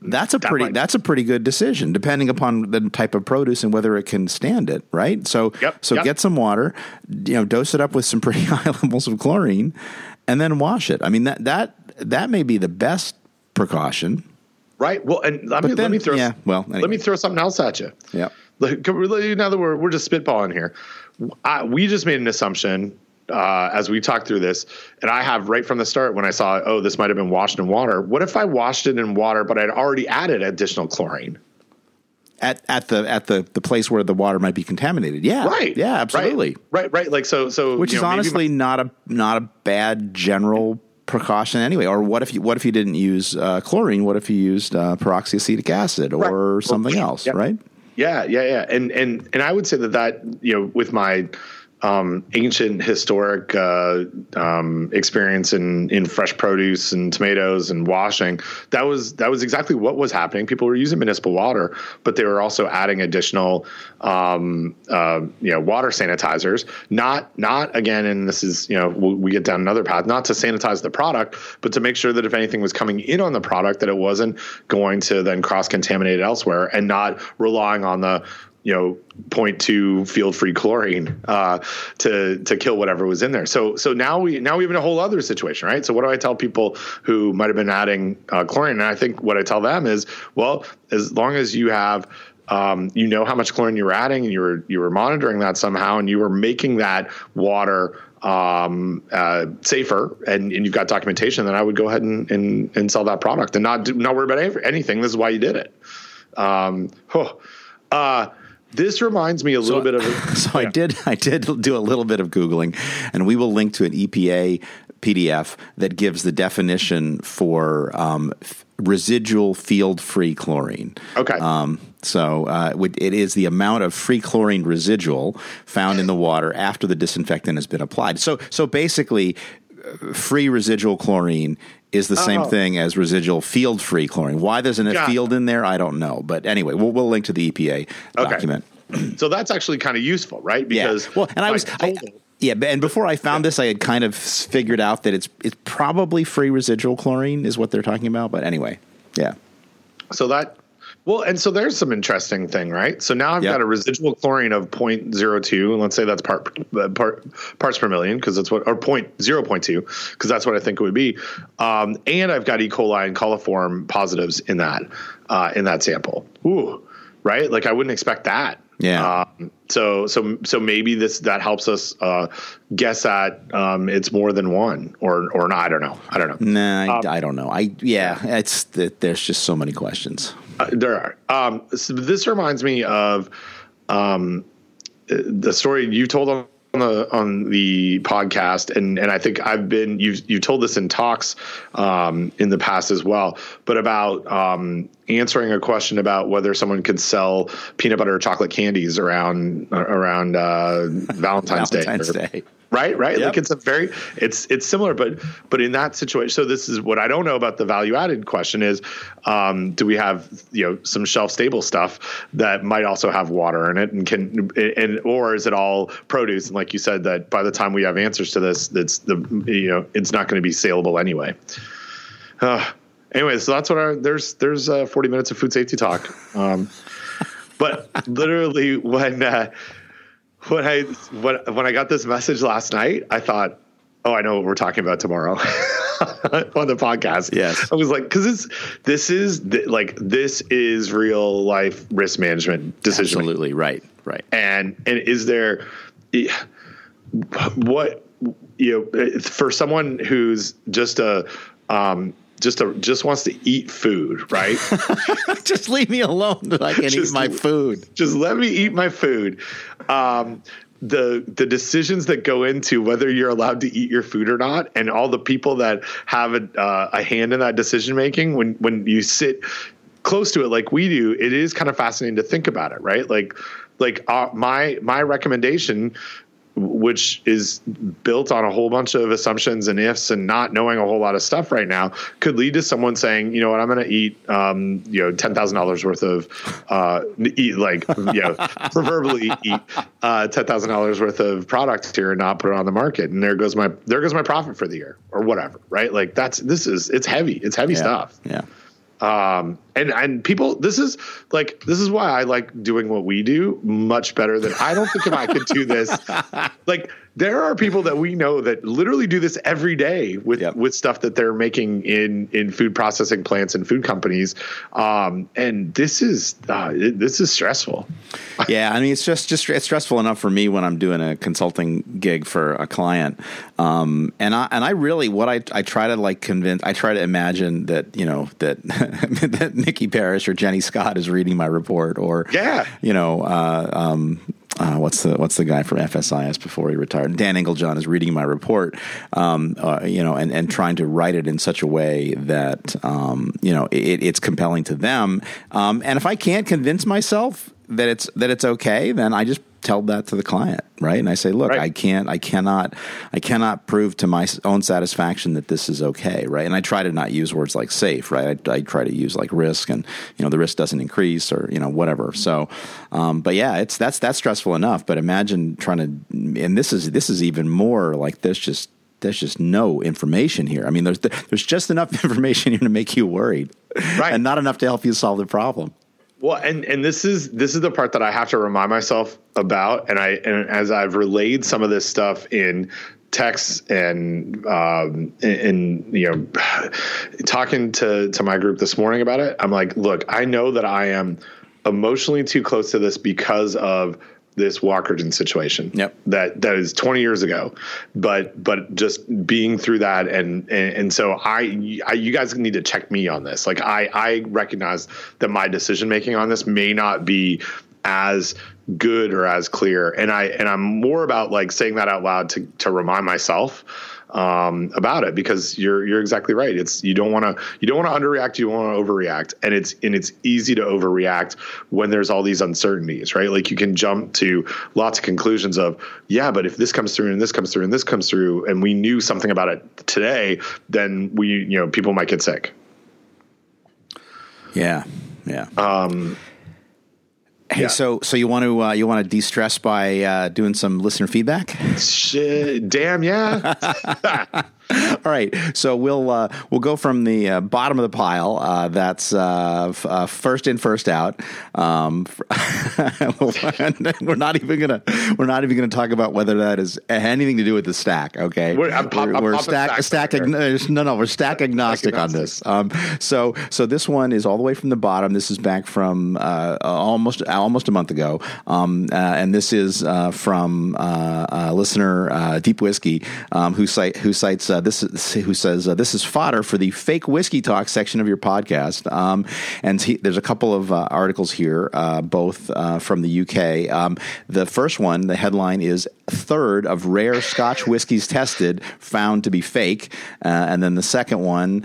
that's a that pretty might. that's a pretty good decision, depending upon the type of produce and whether it can stand it. Right. So yep, so yep. get some water, you know, dose it up with some pretty high levels of chlorine, and then wash it. I mean that that that may be the best precaution. Right. Well, and let, me, then, let me throw yeah. Well, anyway. let me throw something else at you. Yeah. Like, now that we're we're just spitballing here, I, we just made an assumption uh, as we talked through this, and I have right from the start when I saw, oh, this might have been washed in water. What if I washed it in water, but I'd already added additional chlorine? At, at the at the, the place where the water might be contaminated, yeah, right, yeah, absolutely, right, right, right. Like so, so which is know, honestly my- not a not a bad general precaution anyway. Or what if you what if you didn't use uh, chlorine? What if you used uh, peroxyacetic acid or right. something else? Yep. Right? Yeah, yeah, yeah. And and and I would say that that you know with my um, ancient historic uh, um, experience in in fresh produce and tomatoes and washing. That was that was exactly what was happening. People were using municipal water, but they were also adding additional um, uh, you know water sanitizers. Not not again, and this is you know we get down another path. Not to sanitize the product, but to make sure that if anything was coming in on the product, that it wasn't going to then cross contaminate elsewhere, and not relying on the you know 0.2 field free chlorine uh, to to kill whatever was in there. So so now we now we have a whole other situation, right? So what do I tell people who might have been adding uh, chlorine? And I think what I tell them is, well, as long as you have um, you know how much chlorine you were adding, and you were you were monitoring that somehow, and you were making that water um, uh, safer, and, and you've got documentation, then I would go ahead and, and, and sell that product and not do, not worry about anything. This is why you did it. Um, oh, uh, this reminds me a little so, bit of. so yeah. I did. I did do a little bit of googling, and we will link to an EPA PDF that gives the definition for um, f- residual field free chlorine. Okay. Um, so uh, it is the amount of free chlorine residual found in the water after the disinfectant has been applied. So so basically, uh, free residual chlorine is the same oh. thing as residual field free chlorine. Why there's a Got field in there, I don't know. But anyway, we'll, we'll link to the EPA okay. document. so that's actually kind of useful, right? Because yeah. well, and I was. I, yeah, and before I found this, I had kind of figured out that it's it's probably free residual chlorine is what they're talking about. But anyway, yeah. So that well, and so there's some interesting thing, right? So now I've yep. got a residual chlorine of 0.02, and let's say that's part, uh, part parts per million because that's what, or point zero point two because that's what I think it would be. Um, and I've got E. coli and coliform positives in that uh, in that sample. Ooh, right? Like I wouldn't expect that. Yeah. Um, so so so maybe this that helps us uh, guess that um, it's more than one or or not. I don't know. I don't know. Nah, I, um, I don't know. I yeah, it's there's just so many questions. Uh, there are. Um, so this reminds me of um, the story you told on the on the podcast, and and I think I've been you've you told this in talks um, in the past as well, but about um, answering a question about whether someone could sell peanut butter or chocolate candies around around uh, Valentine's, Valentine's Day. Day. Right, right. Yep. Like it's a very, it's it's similar, but but in that situation, so this is what I don't know about the value added question is, um, do we have you know some shelf stable stuff that might also have water in it and can and or is it all produce and like you said that by the time we have answers to this, that's the you know it's not going to be saleable anyway. Uh, anyway, so that's what our there's there's uh, 40 minutes of food safety talk. Um, but literally when uh, when I when when I got this message last night, I thought, oh, I know what we're talking about tomorrow on the podcast. Yes, I was like, because this this is th- like this is real life risk management decision. Absolutely right, right. And and is there what you know for someone who's just a um, just a, just wants to eat food, right? just leave me alone. I can Just eat my food. just let me eat my food. Um, the the decisions that go into whether you're allowed to eat your food or not, and all the people that have a, uh, a hand in that decision making, when when you sit close to it like we do, it is kind of fascinating to think about it, right? Like like uh, my my recommendation which is built on a whole bunch of assumptions and ifs and not knowing a whole lot of stuff right now could lead to someone saying, you know what, I'm going to eat, um, you know, ten thousand dollars worth of, uh, eat like, you know, proverbially eat uh, ten thousand dollars worth of product here and not put it on the market, and there goes my there goes my profit for the year or whatever, right? Like that's this is it's heavy, it's heavy Yeah, stuff Yeah. Um and and people this is like this is why i like doing what we do much better than i don't think if i could do this. Like there are people that we know that literally do this every day with Yep. with stuff that they're making in in food processing plants and food companies um and this is uh, it, this is stressful yeah, I mean, it's just just it's stressful enough for me when I'm doing a consulting gig for a client, um, and I and I really what I I try to like convince I try to imagine that you know that that Mickey Parish or Jenny Scott is reading my report or Yeah. you know uh, um, uh, what's the what's the guy from FSIS before he retired? Dan Engeljohn is reading my report, um, uh, you know, and, and trying to write it in such a way that um, you know it, it's compelling to them. Um, and if I can't convince myself that it's that it's okay, then I just tell that to the client, right? And I say, look, Right. I can't, I cannot, I cannot prove to my own satisfaction that this is okay, right? And I try to not use words like safe, right? I, I try to use like risk, and you know the risk doesn't increase or you know whatever. So, um, but yeah, it's that's that's stressful enough. But imagine trying to, and this is this is even more like there's just there's just no information here. I mean, there's there's just enough information here to make you worried, Right. And not enough to help you solve the problem. Well, and and this is this is the part that I have to remind myself about, and I and as I've relayed some of this stuff in texts and um and, you know talking to to my group this morning about it, I'm like, look, I know that I am emotionally too close to this because of this Walkerton situation. Yep. That that is 20 years ago, but but just being through that and and, and so I, I you guys need to check me on this. Like I I recognize that my decision making on this may not be as good or as clear and I and I'm more about like saying that out loud to to remind myself um, about it because you're you're exactly right. It's you don't want to you don't want to underreact. You want to overreact, and it's and it's easy to overreact when there's all these uncertainties, right? Like you can jump to lots of conclusions of yeah, but if this comes through and this comes through and this comes through, and we knew something about it today, then we you know people might get sick. Yeah, yeah. Um, hey, yeah. so so you want to uh, you want to de stress by uh, doing some listener feedback? shit, damn yeah. All right, so we'll uh, we'll go from the uh, bottom of the pile. Uh, that's uh, f- uh, first in, first out. Um, we're not even gonna we're not even gonna talk about whether that is anything to do with the stack. Okay, We're- I'm pop- I'm we're popping stack stack agno- no no we're stack agnostic on this. Um, so so this one is all the way from the bottom. This is back from uh, almost almost a month ago, um, uh, and this is uh, from uh, uh, listener uh, Deep Whiskey um, who cite who cites uh, this is who says uh, this is fodder for the fake whiskey talk section of your podcast. Um, and he, there's a couple of uh, articles here, uh, both uh, from the UK. Um, the first one, the headline is third of rare Scotch whiskies tested found to be fake, uh, and then the second one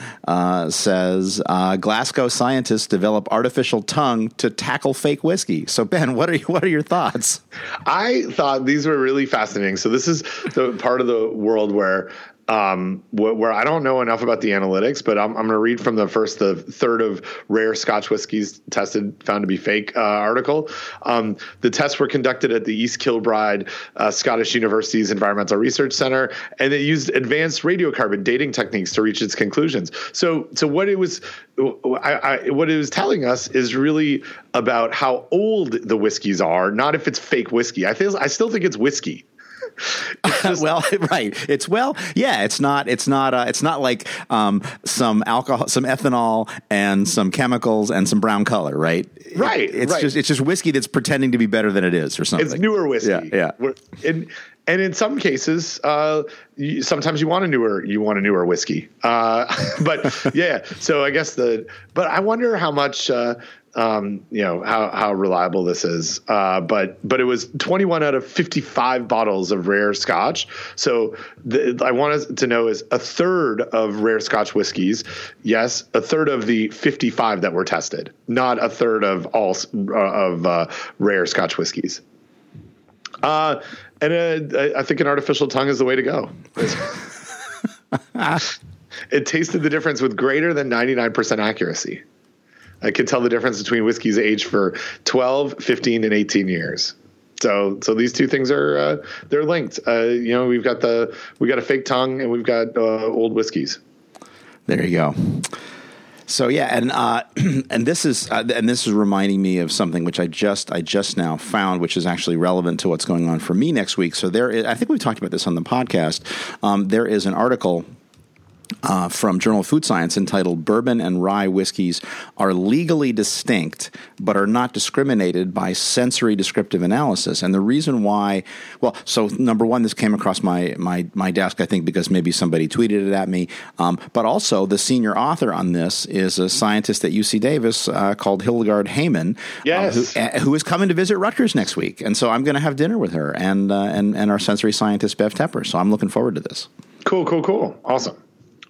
says Glasgow scientists develop artificial tongue to tackle fake whiskey. So Ben, what are what are your thoughts? I thought these were really fascinating. So this is the part of the world where um, where I don't know enough about the analytics, but I'm, I'm going to read from the first, the third of rare Scotch whiskies tested found to be fake uh, article. Um, the tests were conducted at the East Kilbride uh, Scottish University's Environmental Research Center, and it used advanced radiocarbon dating techniques to reach its conclusions. So, so what it was, I, I, what it was telling us is really about how old the whiskeys are, not if it's fake whiskey. I feel, I still think it's whiskey. Just, well, right. It's well, yeah. It's not. It's not. Uh, it's not like um, some alcohol, some ethanol, and some chemicals and some brown color. Right. Right. It, it's right. just. It's just whiskey that's pretending to be better than it is, or something. It's newer whiskey. Yeah. Yeah. We're, and and in some cases, uh, you, sometimes you want a newer you want a newer whiskey. Uh, but yeah. So I guess the. But I wonder how much. Um, you know how how reliable this is. Uh, but but it was 21 out of 55 bottles of rare Scotch. So the, I wanted to know is a third of rare Scotch whiskeys. Yes, a third of the 55 that were tested, not a third of all uh, of uh, rare Scotch whiskeys. Uh, and uh, I think an artificial tongue is the way to go. it tasted the difference with greater than 99% accuracy. I can tell the difference between whiskeys aged for 12, 15, and 18 years. So, so these two things are uh, they're linked. Uh, you know, we've got the we got a fake tongue and we've got uh, old whiskeys. There you go. So yeah, and uh, and this is uh, and this is reminding me of something which I just I just now found, which is actually relevant to what's going on for me next week. So there, is, I think we've talked about this on the podcast. Um, there is an article uh, from Journal of Food Science entitled Bourbon and Rye Whiskeys Are Legally Distinct but Are Not Discriminated by Sensory Descriptive Analysis. And the reason why, well, so number one, this came across my, my, my desk, I think, because maybe somebody tweeted it at me. Um, but also, the senior author on this is a scientist at UC Davis uh, called Hildegarde Heymann, yes. uh, who, who is coming to visit Rutgers next week. And so I'm going to have dinner with her and, uh, and, and our sensory scientist, Bev Tepper. So I'm looking forward to this. Cool, cool, cool. Awesome.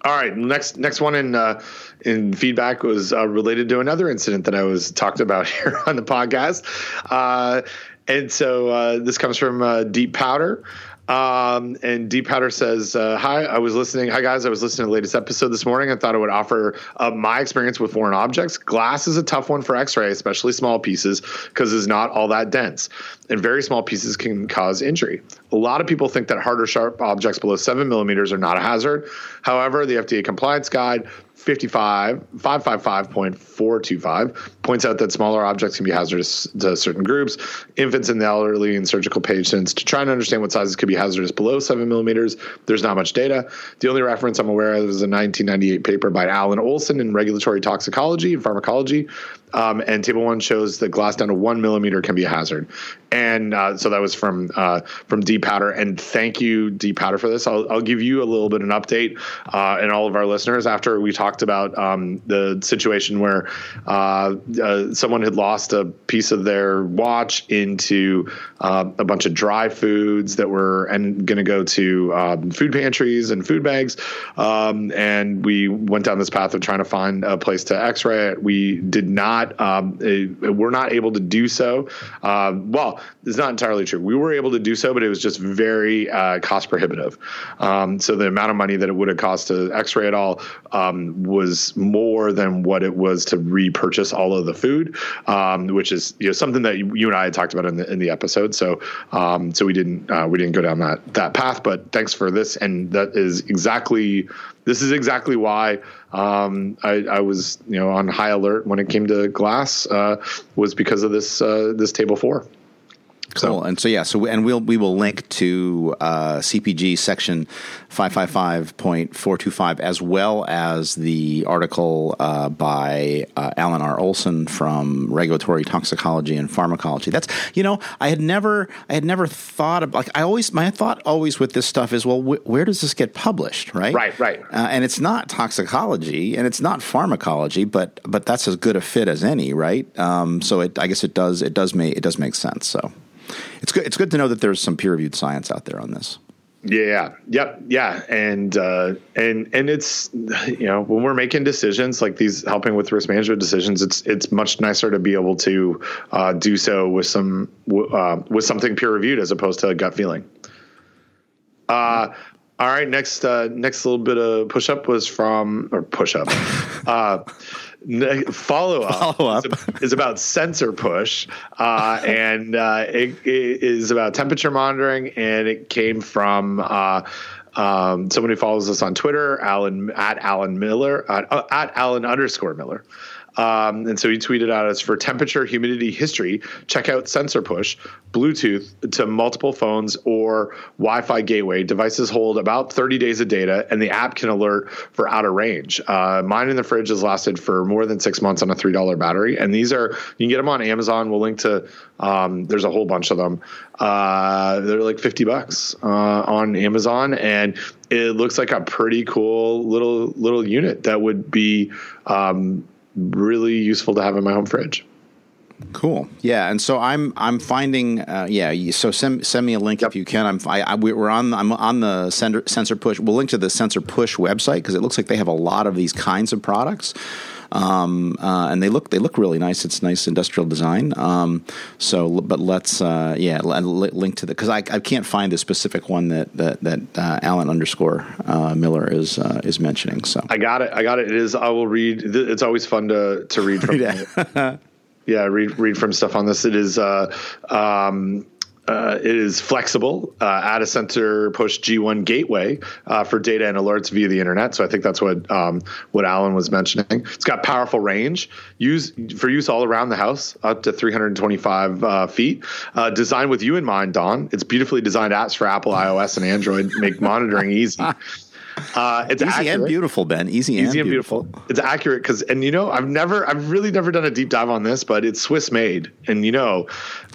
All right, next next one in uh, in feedback was uh, related to another incident that I was talked about here on the podcast, uh, and so uh, this comes from uh, Deep Powder. Um, and Deep Powder says, uh, "Hi, I was listening. Hi guys, I was listening to the latest episode this morning. I thought I would offer uh, my experience with foreign objects. Glass is a tough one for X-ray, especially small pieces, because it's not all that dense, and very small pieces can cause injury. A lot of people think that harder, sharp objects below seven millimeters are not a hazard. However, the FDA compliance guide 55 555.425 points out that smaller objects can be hazardous to certain groups, infants and the elderly and surgical patients. To try and understand what sizes could be hazardous below seven millimeters, there's not much data. The only reference I'm aware of is a 1998 paper by Alan Olson in Regulatory Toxicology and Pharmacology. Um, and table one shows that glass down to one millimeter can be a hazard. And uh, so that was from uh, from Deep Powder. And thank you, Deep Powder, for this. I'll, I'll give you a little bit of an update uh, and all of our listeners after we talked about um, the situation where uh, uh, someone had lost a piece of their watch into uh, a bunch of dry foods that were and going to go to um, food pantries and food bags. Um, and we went down this path of trying to find a place to X-ray it. We did not um, we're not able to do so. Um, well, it's not entirely true. We were able to do so, but it was just very uh, cost prohibitive. Um, so the amount of money that it would have cost to X-ray it all um, was more than what it was to repurchase all of the food, um, which is you know something that you, and I had talked about in the in the episode. So um, so we didn't uh, we didn't go down that that path. But thanks for this, and that is exactly this is exactly why um, I, I, was you know on high alert when it came to glass uh, was because of this uh, this table four. Cool. So, and so yeah, so and we'll we will link to uh, CPG section five five five point four two five as well as the article uh, by uh, Alan R. Olson from Regulatory Toxicology and Pharmacology. That's you know I had never I had never thought of like I always my thought always with this stuff is well wh- where does this get published right right right uh, and it's not toxicology and it's not pharmacology but but that's as good a fit as any right um, so it I guess it does it does make it does make sense so it's good. It's good to know that there's some peer reviewed science out there on this. Yeah. Yep. Yeah. And uh, and and it's you know when we're making decisions like these, helping with risk management decisions, it's it's much nicer to be able to uh, do so with some uh, with something peer reviewed as opposed to a gut feeling. Uh, all right. Next uh, next little bit of push up was from or push up. uh, follow up, follow up. Is, is, about SensorPush, uh, and uh, it, it is about temperature monitoring, and it came from. Uh, um, someone who follows us on Twitter, Alan at Alan Miller at, uh, at Alan underscore Miller. Um, and so he tweeted out as for temperature humidity history, check out SensorPush, Bluetooth to multiple phones or Wi Fi gateway. Devices hold about 30 days of data, and the app can alert for out of range. Uh, mine in the fridge has lasted for more than six months on a $3 battery. And these are, you can get them on Amazon. We'll link to, um, there's a whole bunch of them. Uh, they're like 50 bucks uh, on Amazon. And it looks like a pretty cool little little unit that would be um, really useful to have in my home fridge. Cool. Yeah, and so I'm I'm finding uh, yeah. So send send me a link yep. if you can. I'm I, I, we're on I'm on the sensor, SensorPush. We'll link to the SensorPush website because it looks like they have a lot of these kinds of products. Um, uh, and they look they look really nice. It's nice industrial design. Um, so, but let's uh, yeah link to the because I, I can't find the specific one that that that uh, Alan underscore uh, Miller is uh, is mentioning. So I got it. I got it. It is. I will read. It's always fun to to read from. yeah. yeah, read read from stuff on this. It is uh, um, uh, it is flexible. Uh, add a SensorPush G1 gateway uh, for data and alerts via the internet. So I think that's what um, what Alan was mentioning. It's got powerful range, use for use all around the house, up to 325 uh, feet. Uh, designed with you in mind, Don. It's beautifully designed apps for Apple, iOS, and Android make monitoring easy. Uh, it's easy accurate. and beautiful, Ben. Easy, easy and, and beautiful. beautiful. It's accurate because, and you know, I've never, I've really never done a deep dive on this, but it's Swiss made, and you know,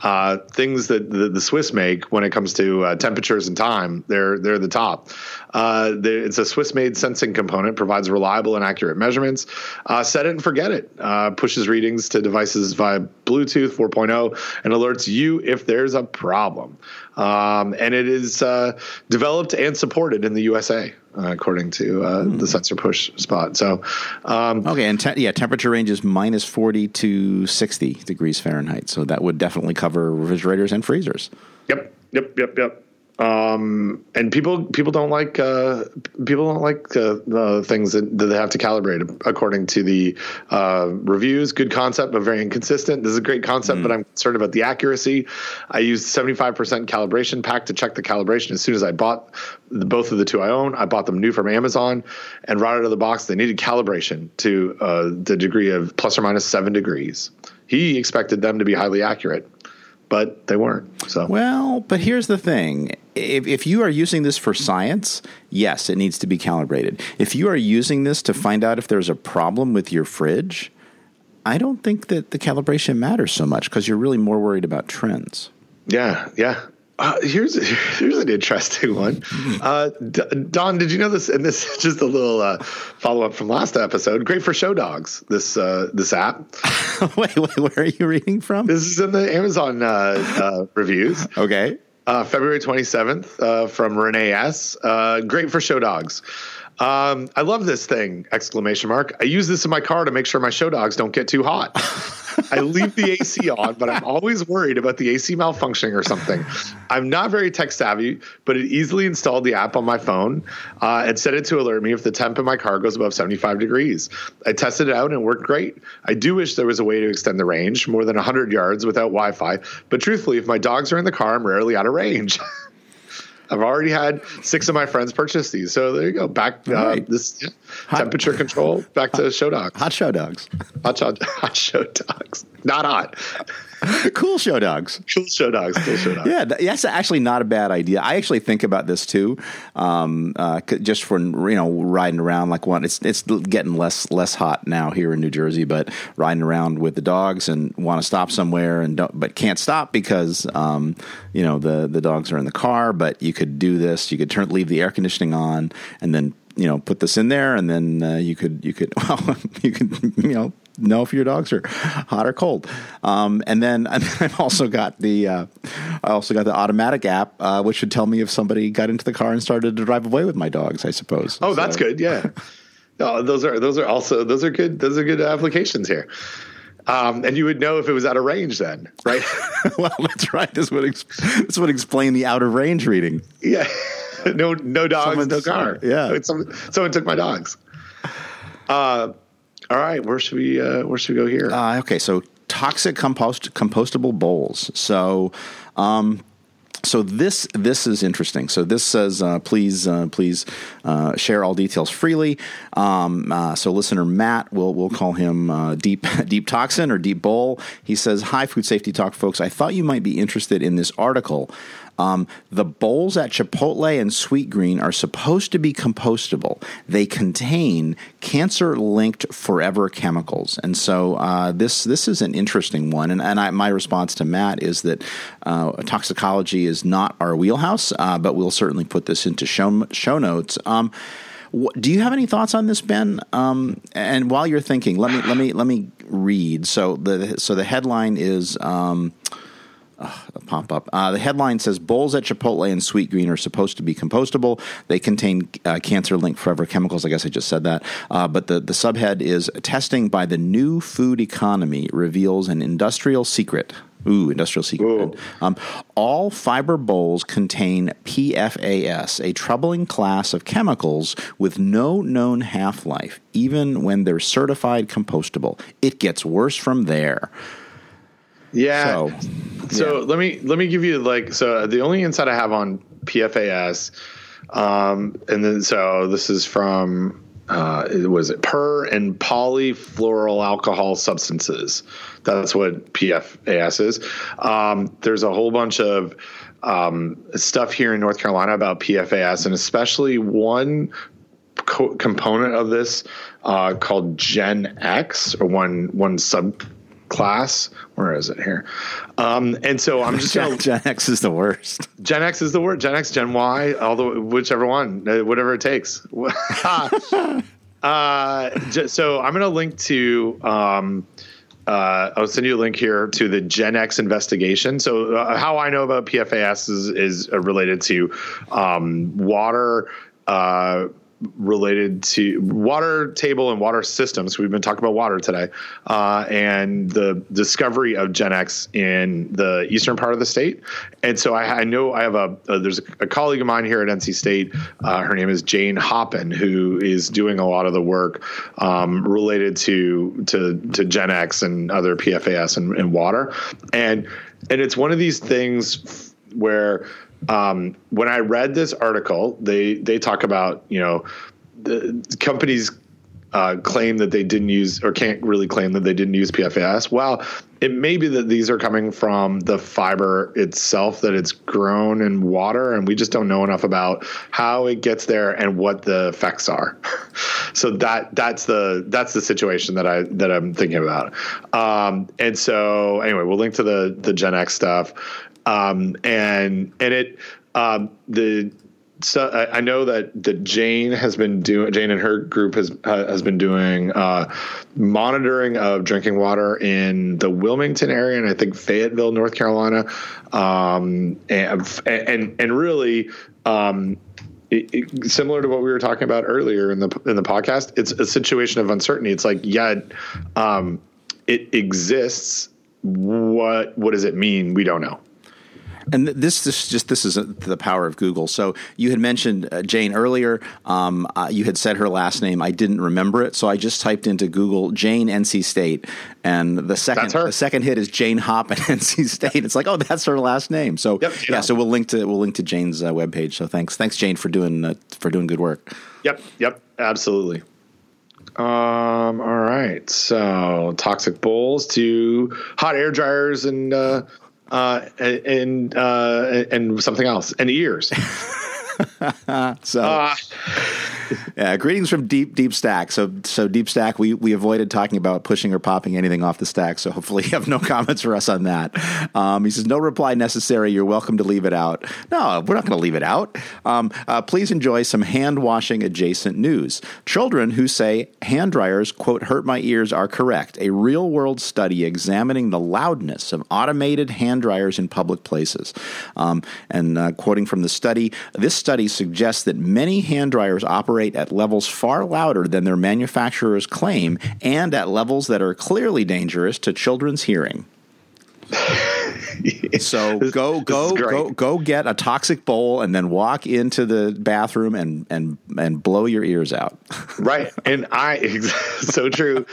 uh, things that the, the, Swiss make when it comes to uh, temperatures and time, they're they're the top. Uh, it's a Swiss made sensing component, provides reliable and accurate measurements. Uh, set it and forget it. Uh, pushes readings to devices via Bluetooth 4.0 and alerts you if there's a problem. Um, and it is uh, developed and supported in the USA. Uh, according to uh, hmm. the SensorPush spot. So, um, okay, and te- yeah, temperature range is minus forty to sixty degrees Fahrenheit. So that would definitely cover refrigerators and freezers. Yep, yep, yep, yep um, and people people don't like uh, people don't like uh, things that, that, they have to calibrate according to the uh, reviews. Good concept, but very inconsistent. This is a great concept, mm. but I'm concerned about the accuracy. I used 75% calibration pack to check the calibration as soon as I bought the, both of the two I own. I bought them new from Amazon, and right out of the box, they needed calibration to uh, the degree of plus or minus seven degrees. He expected them to be highly accurate but they weren't. So well, but here's the thing: if, if you are using this for science, yes, it needs to be calibrated. If you are using this to find out if there's a problem with your fridge, I don't think that the calibration matters so much because you're really more worried about trends. Yeah, yeah. Uh, here's here's an interesting one. Uh, Don, did you know this? And this is just a little uh, follow up from last episode. Great for show dogs. This uh, this app. wait, wait, where are you reading from? This is in the Amazon uh, uh, reviews. Okay. February twenty seventh from Renee S. great for show dogs. Um, I love this thing! Exclamation mark. I use this in my car to make sure my show dogs don't get too hot. I leave the AC on, but I'm always worried about the AC malfunctioning or something. I'm not very tech savvy, but it easily installed the app on my phone uh, and set it to alert me if the temp in my car goes above 75 degrees. I tested it out and it worked great. I do wish there was a way to extend the range more than 100 yards without Wi Fi, but truthfully, if my dogs are in the car, I'm rarely out of range. I've already had six of my friends purchase these. So there you go. Back uh, right. this yeah, temperature control. Back to show dogs. Hot show dogs. Hot show, hot show dogs. Not hot. cool show dogs. Cool show dogs. Cool show dogs. Yeah, that's actually not a bad idea. I actually think about this too, um, uh, just for you know riding around like one. It's it's getting less less hot now here in New Jersey, but riding around with the dogs and want to stop somewhere and don't, but can't stop because um, you know the the dogs are in the car. But you could do this. You could turn leave the air conditioning on and then you know put this in there and then uh, you could you could well you could you know know if your dogs are hot or cold. Um, and then I've also got the uh, I also got the automatic app, uh, which should tell me if somebody got into the car and started to drive away with my dogs. I suppose. Oh, so. that's good. Yeah. no, those are those are also those are good those are good applications here. Um, and you would know if it was out of range then, right? well, that's right. This would ex- this would explain the out of range reading. Yeah. no no dogs, Someone's, no car. Yeah. Someone, someone took my dogs. Uh, all right, where should we uh, where should we go here? Uh, okay, so toxic compost compostable bowls. So. Um, so this this is interesting. So this says, uh, please uh, please uh, share all details freely. Um, uh, so listener Matt, we'll we'll call him uh, deep deep toxin or deep bowl. He says, "Hi, food safety talk folks. I thought you might be interested in this article." Um, the bowls at Chipotle and Sweetgreen are supposed to be compostable. They contain cancer-linked forever chemicals, and so uh, this this is an interesting one. And, and I, my response to Matt is that uh, toxicology is not our wheelhouse, uh, but we'll certainly put this into show show notes. Um, do you have any thoughts on this, Ben? Um, and while you're thinking, let me let me let me read. So the so the headline is. Um, uh, pop up. Uh, the headline says bowls at Chipotle and Sweetgreen are supposed to be compostable. They contain uh, cancer linked forever chemicals. I guess I just said that. Uh, but the, the subhead is testing by the new food economy reveals an industrial secret. Ooh, industrial secret. Um, all fiber bowls contain PFAS, a troubling class of chemicals with no known half life, even when they're certified compostable. It gets worse from there. Yeah. So, so yeah. let me let me give you like so the only insight I have on PFAS, um, and then so this is from uh, was it per and polyfluoral alcohol substances. That's what PFAS is. Um, there's a whole bunch of um, stuff here in North Carolina about PFAS, and especially one co- component of this uh, called Gen X, or one one sub class. Where is it here? Um, and so I'm just Gen, gonna, Gen X is the worst. Gen X is the worst. Gen X, Gen Y, all the whichever one, uh, whatever it takes. uh, so I'm going to link to. Um, uh, I'll send you a link here to the Gen X investigation. So, uh, how I know about PFAS is, is related to um, water uh, related to water table and water systems. We've been talking about water today, uh, and the discovery of Gen X in the eastern part of the state. And so I, I know I have a, a there's a, colleague of mine here at NC State. Uh, her name is Jane Hoppin, who is doing a lot of the work um, related to to to Gen X and other PFAS and, and water. And and it's one of these things where um, when I read this article, they they talk about you know the companies uh, claim that they didn't use or can't really claim that they didn't use PFAS. Well, it may be that these are coming from the fiber itself that it's grown in water, and we just don't know enough about how it gets there and what the effects are. so that that's the that's the situation that I that I'm thinking about. Um, and so anyway, we'll link to the the Gen X stuff. Um, and and it um, the so I, I, know that that Jane has been doing Jane and her group has uh, has been doing uh, monitoring of drinking water in the Wilmington area and I think Fayetteville, North Carolina, um, and, and and really. Um, it, it, similar to what we were talking about earlier in the in the podcast, it's a situation of uncertainty. It's like, yeah, um, it exists. What what does it mean? We don't know. And this, this just this is a, the power of Google. So you had mentioned uh, Jane earlier. Um, uh, you had said her last name. I didn't remember it, so I just typed into Google Jane NC State, and the second the second hit is Jane Hop at NC State. It's like, oh, that's her last name. So yep, yeah, so we'll link to we'll link to Jane's uh, webpage. So thanks, thanks Jane for doing uh, for doing good work. Yep, yep, absolutely. Um, all right. So toxic bowls to hot air dryers and uh, uh, and uh, and something else and ears. so, uh, yeah, greetings from Deep Deep Stack. So, so Deep Stack, we we avoided talking about pushing or popping anything off the stack. So, hopefully, you have no comments for us on that. Um, he says, "No reply necessary. You're welcome to leave it out." No, we're not going to leave it out. Um, uh, please enjoy some hand washing adjacent news. Children who say hand dryers quote hurt my ears are correct. A real world study examining the loudness of automated hand dryers in public places. Um, and uh, quoting from the study, this study suggests that many hand dryers operate at levels far louder than their manufacturers claim and at levels that are clearly dangerous to children's hearing. so go go go go get a toxic bowl and then walk into the bathroom and and and blow your ears out. right, and I so true.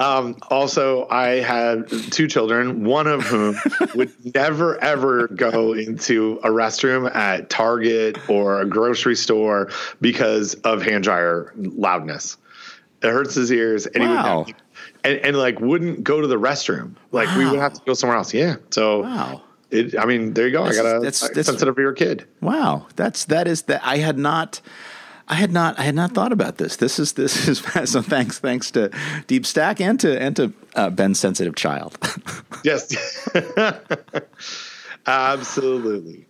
Um, also, I had two children, one of whom would never ever go into a restroom at Target or a grocery store because of hand dryer loudness. It hurts his ears, and wow. he would and, and like wouldn't go to the restroom. Like wow. we would have to go somewhere else. Yeah. So wow. It, I mean, there you go. That's, I got a, that's, that's, sensitive ear kid. Wow, that's that is that. I had not. I had not I had not thought about this. This is this is so thanks thanks to Deep Stack and to and to uh, Ben's sensitive child. yes, absolutely.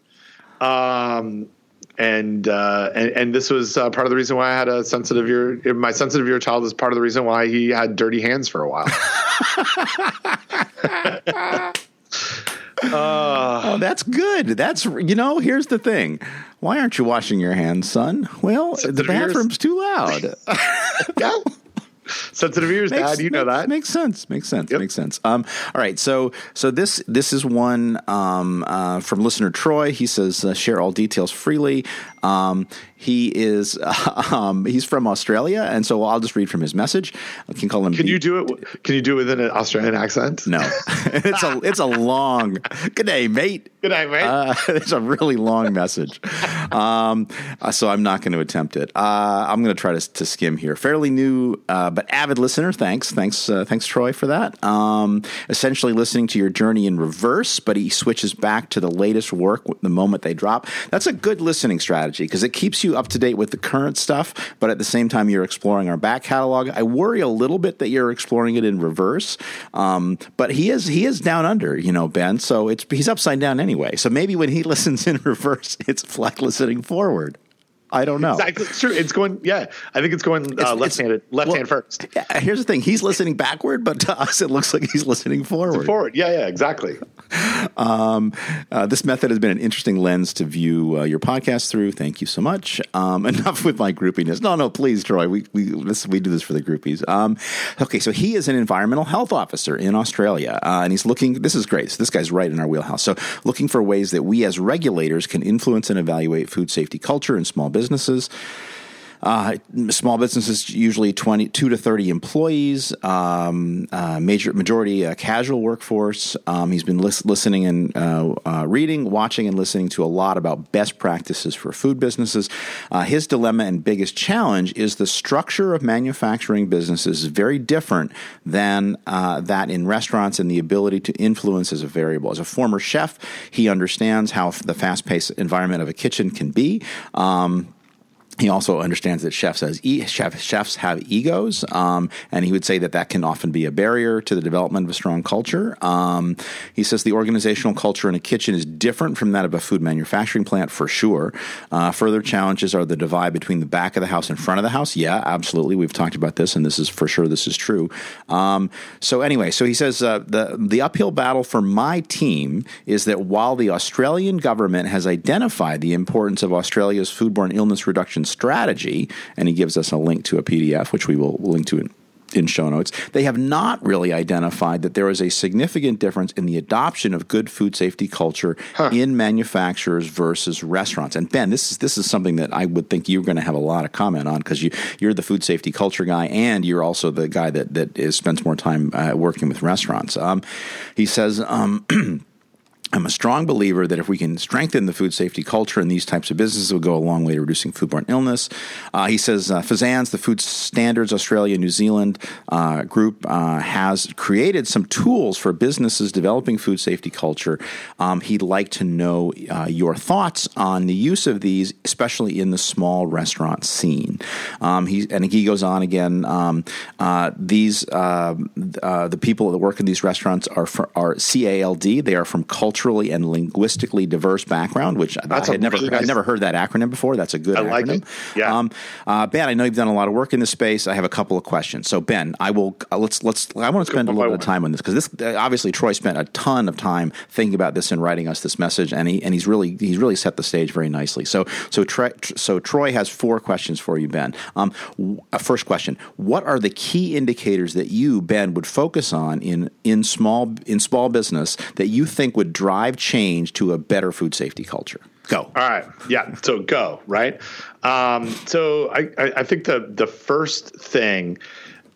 Um, and, uh, and and this was uh, part of the reason why I had a sensitive ear. My sensitive ear child is part of the reason why he had dirty hands for a while. Uh, oh, that's good. That's you know. Here's the thing. Why aren't you washing your hands, son? Well, the bathroom's too loud. yeah. Sensitive ears, makes, Dad. You know that makes sense. Makes sense. Yep. Makes sense. Um, all right. So, so this this is one um, uh, from listener Troy. He says, uh, "Share all details freely." Um, he is um, he's from Australia, and so I'll just read from his message. I can call him. Can B- you do it? Can you do it with an Australian accent? No, it's a it's a long. Good day, mate. Good day, mate. Uh, it's a really long message, um, uh, so I'm not going to attempt it. Uh, I'm going to try to, to skim here. Fairly new, uh, but avid listener. Thanks, thanks, uh, thanks, Troy, for that. Um, essentially, listening to your journey in reverse, but he switches back to the latest work the moment they drop. That's a good listening strategy because it keeps you up to date with the current stuff, but at the same time, you're exploring our back catalog. I worry a little bit that you're exploring it in reverse, um, but he is he is down under, you know, Ben. So it's he's upside down anyway. So maybe when he listens in reverse, it's like listening forward. I don't know. Exactly. It's true. It's going. Yeah, I think it's going uh, left-handed. Left well, hand first. Here's the thing. He's listening backward, but to us, it looks like he's listening forward. Forward. Yeah. Yeah. Exactly. Um, uh, this method has been an interesting lens to view uh, your podcast through. Thank you so much. Um, enough with my groupiness. No, no, please, Troy. We we this, we do this for the groupies. Um, okay, so he is an environmental health officer in Australia, uh, and he's looking. This is great. So this guy's right in our wheelhouse. So looking for ways that we as regulators can influence and evaluate food safety culture in small business businesses. Uh, small businesses usually 22 to 30 employees, um, uh, major majority uh, casual workforce. Um, he's been lis- listening and uh, uh, reading, watching, and listening to a lot about best practices for food businesses. Uh, his dilemma and biggest challenge is the structure of manufacturing businesses is very different than that in restaurants, and the ability to influence is a variable. As a former chef, he understands how the fast-paced environment of a kitchen can be. Um, he also understands that chefs e- chef, chefs have egos, um, and he would say that that can often be a barrier to the development of a strong culture. Um, he says the organizational culture in a kitchen is different from that of a food manufacturing plant for sure. Uh, further challenges are the divide between the back of the house and front of the house. Yeah, absolutely. We've talked about this, and this is for sure. This is true. Um, so anyway, so he says uh, the the uphill battle for my team is that while the Australian government has identified the importance of Australia's foodborne illness reduction strategy, and he gives us a link to a PDF, which we will link to in in show notes. They have not really identified that there is a significant difference in the adoption of good food safety culture huh. in manufacturers versus restaurants. And Ben, this is this is something that I would think you're going to have a lot of comment on because you you're the food safety culture guy and you're also the guy that that is, spends more time uh, working with restaurants. Um, he says. Um, I'm a strong believer that if we can strengthen the food safety culture in these types of businesses, it will go a long way to reducing foodborne illness. Uh, he says uh, FSANZ, the Food Standards Australia New Zealand uh, group, uh, has created some tools for businesses developing food safety culture. Um, he'd like to know uh, your thoughts on the use of these, especially in the small restaurant scene. Um, he and he goes on again. Um, uh, these um, the people that work in these restaurants are for, are CALD. They are from culture culturally and linguistically diverse background, which That's I had never really nice. I'd never heard that acronym before. That's a good I acronym. Like yeah. Um, uh, ben, I know you've done a lot of work in this space. I have a couple of questions. So Ben, I will uh, let's let's I want to spend a little bit of time on this because this uh, obviously Troy spent a ton of time thinking about this and writing us this message, and he and he's really he's really set the stage very nicely. So so Troy, so Troy has four questions for you, Ben. Um, first question: What are the key indicators that you, Ben, would focus on in in small in small business that you think would drive drive change to a better food safety culture? Go. All right. Yeah. So go. Right. Um, so I, I think the the first thing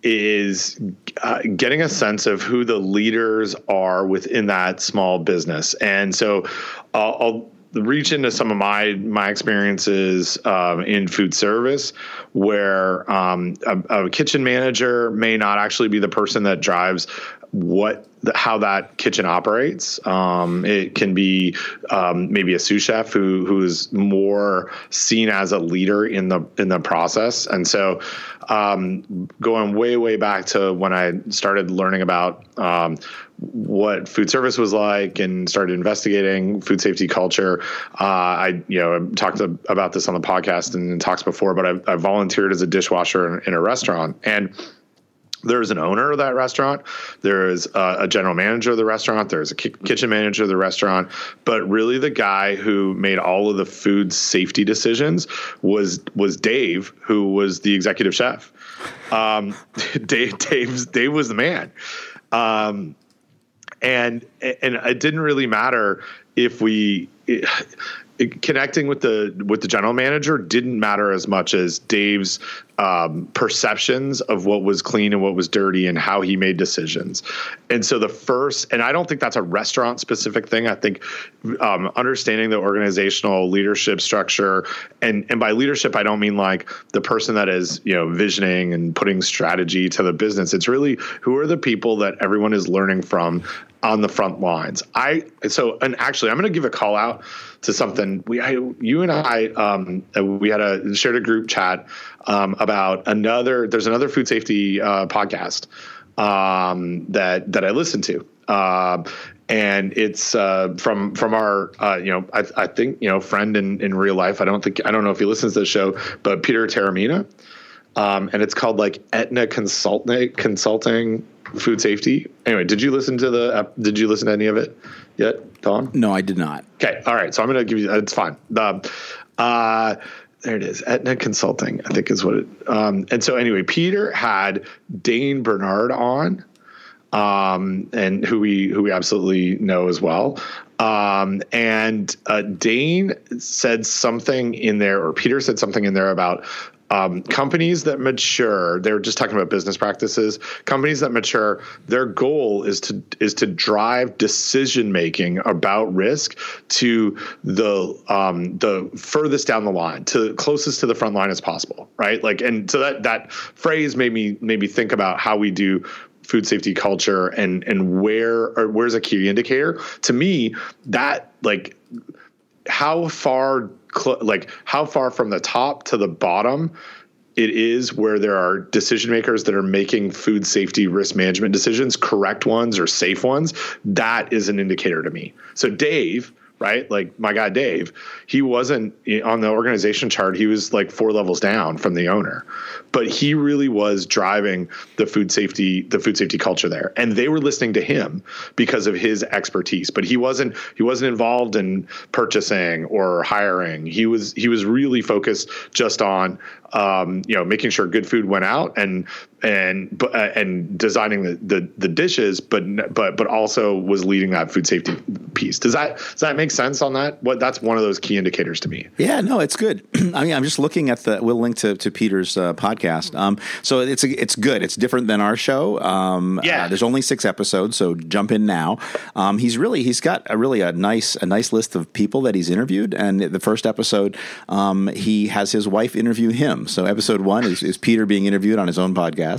is uh, getting a sense of who the leaders are within that small business, and so I'll, I'll reach into some of my my experiences um, in food service, where um, a, a, kitchen manager may not actually be the person that drives what how that kitchen operates. Um, it can be um, maybe a sous chef who who is more seen as a leader in the in the process. And so, um, going way way back to when I started learning about um, what food service was like and started investigating food safety culture. Uh, I, you know, talked to, about this on the podcast and in talks before, but I, I volunteered as a dishwasher in, in a restaurant and there's an owner of that restaurant. There's a, a general manager of the restaurant. There's a ki- kitchen manager of the restaurant. But really the guy who made all of the food safety decisions was was dave who was the executive chef. Um, dave dave's dave was the man. Um, and and it didn't really matter if we it, connecting with the with the general manager didn't matter as much as Dave's um, perceptions of what was clean and what was dirty and how he made decisions. And so the first, and I don't think that's a restaurant specific thing. I think um, understanding the organizational leadership structure, and and by leadership I don't mean like the person that is you know visioning and putting strategy to the business. It's really who are the people that everyone is learning from on the front lines. I so and actually I'm going to give a call out to something we I, you and I um, we had a shared a group chat um, about another there's another food safety uh, podcast um, that that I listen to. Uh, and it's uh, from from our uh, you know I, I, think you know friend in, in real life. I don't think I don't know if he listens to the show, but Peter Taormina, um, and it's called like Etna Consulting Consulting food safety. Anyway, did you listen to the? did you listen to any of it yet, Don? No, I did not. Okay, all right. So I'm going to give you. It's fine. The, uh, there it is. Etna Consulting, I think is what it. Um, and so anyway, Peter had Dane Bernard on, um, and who we who we absolutely know as well. Um, and uh, Dane said something in there, or Peter said something in there about um, companies that mature they're just talking about business practices. Companies that mature their goal is to is to drive decision making about risk to the um, the furthest down the line to closest to the front line as possible right? Like and so that that phrase made me made me think about how we do food safety culture and and where or where's a key indicator. To me that like how far cl- like how far from the top to the bottom it is where there are decision makers that are making food safety risk management decisions, correct ones or safe ones. That is an indicator to me. So Dave right? Like my guy Dave, he wasn't on the organization chart. He was like four levels down from the owner, but he really was driving the food safety, the food safety culture there. And they were listening to him because of his expertise. But he wasn't he wasn't involved in purchasing or hiring. He was he was really focused just on um, you know making sure good food went out and and uh, and designing the, the, the dishes, but but but also was leading that food safety piece. Does that does that make sense on that? What that's one of those key indicators to me. Yeah, no, it's good. I mean, I'm just looking at the. We'll link to to Peter's uh, podcast. Um, so it's a, it's good. It's different than our show. Um, yeah, uh, there's only six episodes, so jump in now. Um, he's really he's got a really a nice a nice list of people that he's interviewed, and the first episode, um, he has his wife interview him. So episode one is, is Peter being interviewed on his own podcast,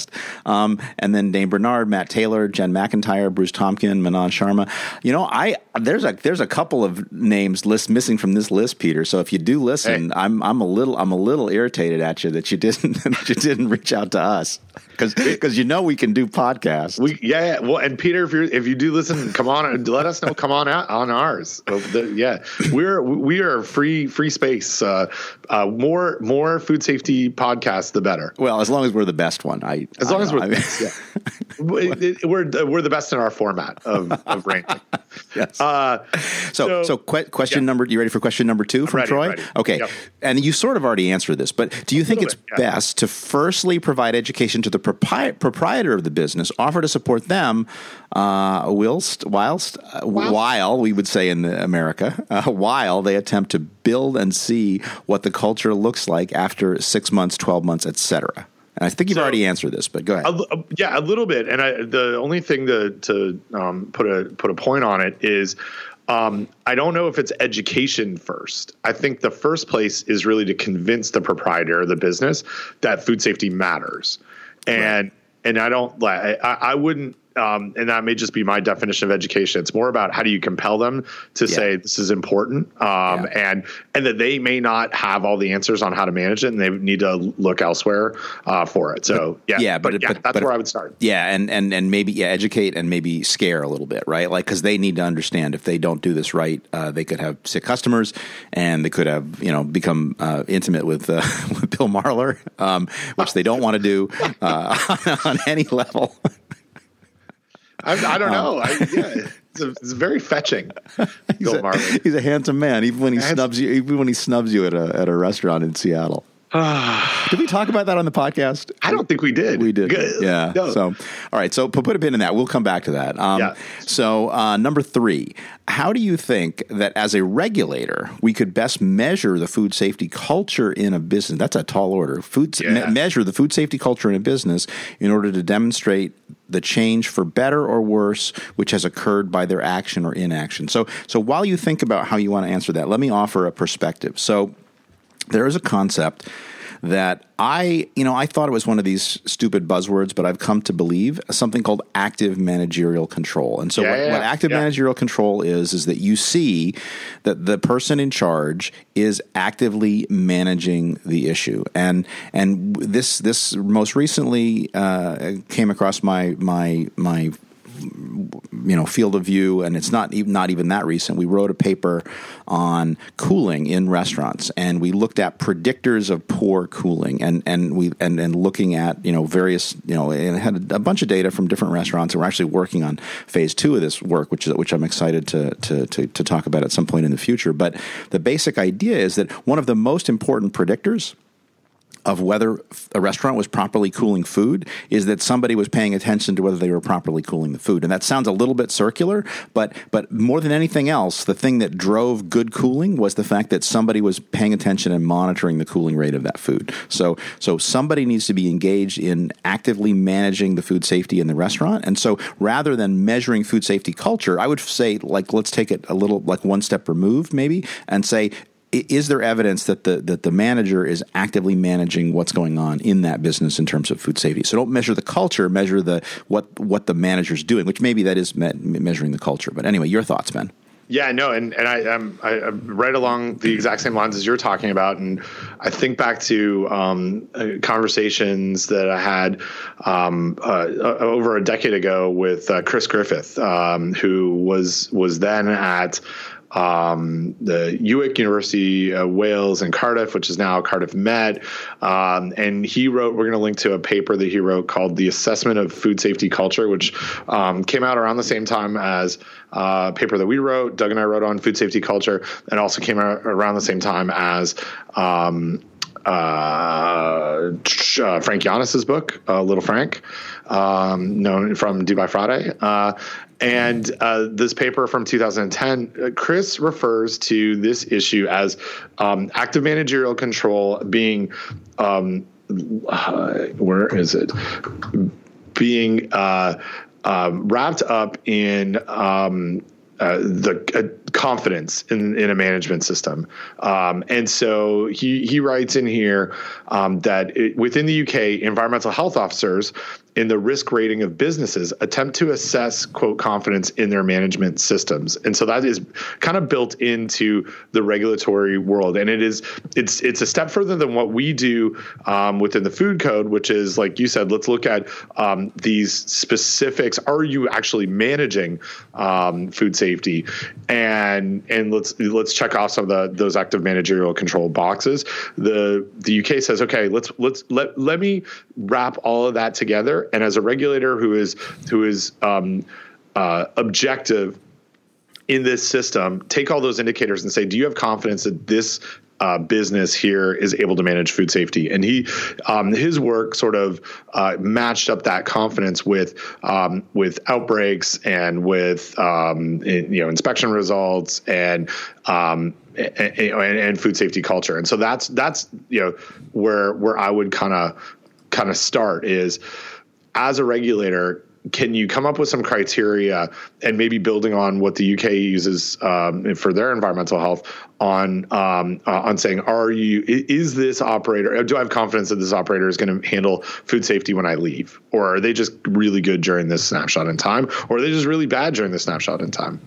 um, and then Dane Bernard, Matt Taylor, Jen McEntire, Bruce Tompkin, Manan Sharma. You know, I there's a there's a couple of names list missing from this list, Peter. So if you do listen, hey. I'm I'm a little I'm a little irritated at you that you didn't that you didn't reach out to us because because you know we can do podcasts. We yeah, yeah. well, and Peter, if you if you do listen, come on, let us know. Come on out on ours. Yeah, we're we are free free space. Uh, uh, more more food safety podcasts, the better. Well, as long as we're the best one, I as long I as we're the best, yeah. we're we're the best in our format of of ranking. yes. Uh, so so, so que- question yeah. number. You ready for question number two from ready, Troy? Ready. Okay, yep. and you sort of already answered this, but do you think it's bit, yeah. best to firstly provide education to the propri- proprietor of the business, offer to support them, uh, whilst whilst uh, while we would say in America, uh, while they attempt to build and see what the culture looks like after six months, twelve months, etc. And I think you've so, already answered this, but go ahead. A, yeah, a little bit. And I, the only thing to, to um, put a put a point on it is, um, I don't know if it's education first. I think the first place is really to convince the proprietor of the business that food safety matters, and right. and I don't. like I, I wouldn't um, and that may just be my definition of education. It's more about how do you compel them to yeah. say this is important, um, yeah. and and that they may not have all the answers on how to manage it, and they need to look elsewhere uh, for it. So yeah, yeah, but, but yeah, but, that's but where I would start. Yeah, and and and maybe yeah, educate and maybe scare a little bit, right? Like because they need to understand if they don't do this right, uh, they could have sick customers, and they could have you know become uh, intimate with uh, with Bill Marler, um, which they don't want to do uh, on any level. I, I don't know. I, yeah, it's, a, it's, very fetching. he's, a, he's a handsome man, even when he snubs you. Even when he snubs you at a at a restaurant in Seattle. did we talk about that on the podcast? I don't think we did. We did. Good. Yeah. No. So, all right. So, put a pin in that. We'll come back to that. Um, yeah. So, uh, number three, how do you think that as a regulator, we could best measure the food safety culture in a business? That's a tall order. Food yeah. me- measure the food safety culture in a business in order to demonstrate the change for better or worse which has occurred by their action or inaction. So, so while you think about how you want to answer that, let me offer a perspective. So there is a concept that I, you know, I thought it was one of these stupid buzzwords, but I've come to believe something called active managerial control. And so, yeah, what, yeah, what, active yeah. managerial control is, is that you see that the person in charge is actively managing the issue. And and this this most recently uh, came across my my my you know field of view, and it's not even not even that recent. We wrote a paper on cooling in restaurants, and we looked at predictors of poor cooling, and and we and and looking at you know various you know and had a bunch of data from different restaurants, and we're actually working on phase two of this work, which is which I'm excited to to to, to talk about at some point in the future. But the basic idea is that one of the most important predictors of whether a restaurant was properly cooling food is that somebody was paying attention to whether they were properly cooling the food. And that sounds a little bit circular, but but more than anything else, the thing that drove good cooling was the fact that somebody was paying attention and monitoring the cooling rate of that food. So so somebody needs to be engaged in actively managing the food safety in the restaurant. And so rather than measuring food safety culture, I would say like let's take it a little like one step removed maybe and say is there evidence that the that the manager is actively managing what's going on in that business in terms of food safety? So don't measure the culture, measure the what what the manager's doing, which maybe that is me- measuring the culture. But anyway, your thoughts, Ben? Yeah, no, and and I, am I, am right along the exact same lines as you're talking about, and I think back to um, uh, conversations that I had um, uh, over a decade ago with uh, Chris Griffith, um, who was was then at um, the UWIC University of Wales in Cardiff, which is now Cardiff Met. Um, and he wrote, we're going to link to a paper that he wrote called The Assessment of Food Safety Culture, which um, came out around the same time as uh, a paper that we wrote. Doug and I wrote on food safety culture, and also came out around the same time as. Um, uh, uh, Frank Yiannas's book, uh, Little Frank, um, known from Do By Friday. Uh, and uh, this paper from 2010, uh, Chris refers to this issue as um, active managerial control being, um, where is it? Being wrapped up in um, uh, the uh, confidence in, in a management system. Um, and so he, he writes in here um, that it, within the UK, environmental health officers in the risk rating of businesses attempt to assess quote confidence in their management systems. And so that is kind of built into the regulatory world. And it is it's it's a step further than what we do um, within the food code which is like you said let's look at um, these specifics. Are you actually managing um, food safety? And and let's let's check off some of the those active managerial control boxes. The the UK says okay let's let's let let me wrap all of that together and as a regulator who is who is um, uh, objective in this system, take all those indicators and say, do you have confidence that this uh, business here is able to manage food safety. And he, um, his work sort of uh, matched up that confidence with um, with outbreaks and with um, in, you know inspection results and, and, and, and food safety culture. And so that's that's you know where where I would kind of kind of start is as a regulator, can you come up with some criteria and maybe building on what the UK uses um, for their environmental health on um, uh, on saying are you is this operator do I have confidence that this operator is going to handle food safety when I leave or are they just really good during this snapshot in time or are they just really bad during the snapshot in time?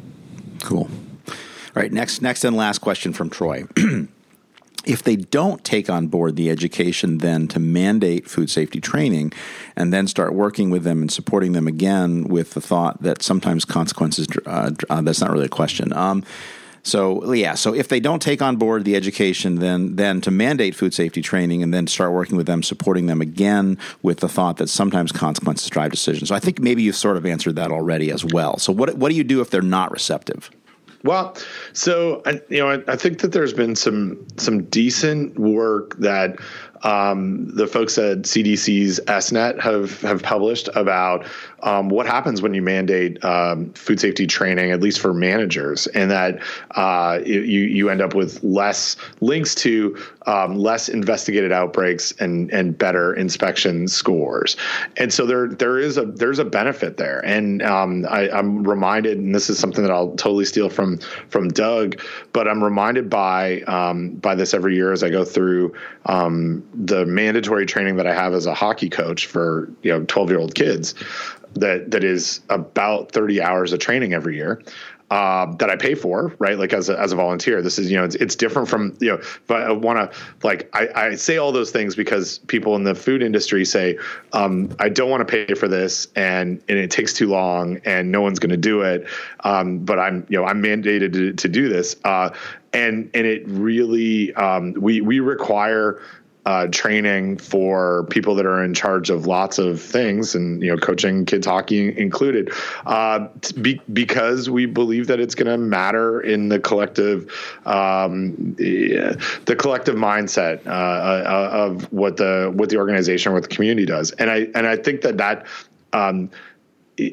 Cool. All right, next next and last question from Troy. if they don't take on board the education then to mandate food safety training and then start working with them and supporting them again with the thought that sometimes consequences uh, uh, that's not really a question um, so yeah, so if they don't take on board the education, then then to mandate food safety training and then start working with them, supporting them again with the thought that sometimes consequences drive decisions. So I think maybe you've sort of answered that already as well. So what what do you do if they're not receptive? Well, so I, you know, I, I, think that there's been some some decent work that um, the folks at CDC's SNET have have published about um, what happens when you mandate um, food safety training, at least for managers, and that uh, you you end up with less links to um, less investigated outbreaks and and better inspection scores. And so there there is a there's a benefit there. And um, I, I'm reminded, and this is something that I'll totally steal from from Doug, but I'm reminded by um, by this every year as I go through um, the mandatory training that I have as a hockey coach for you know 12 year old kids that that is about 30 hours of training every year uh, that I pay for, right? Like as a, as a volunteer, this is, you know, it's, it's different from, you know, but I want to like, I, I say all those things because people in the food industry say, um, I don't want to pay for this and, and it takes too long and no one's going to do it. Um, but I'm, you know, I'm mandated to, to do this. Uh, and, and it really, um, we, we require, uh, training for people that are in charge of lots of things, and you know, coaching kids hockey included, uh, be, because we believe that it's going to matter in the collective, um, the collective mindset uh, uh, of what the what the organization, what the community does, and I and I think that that. Um,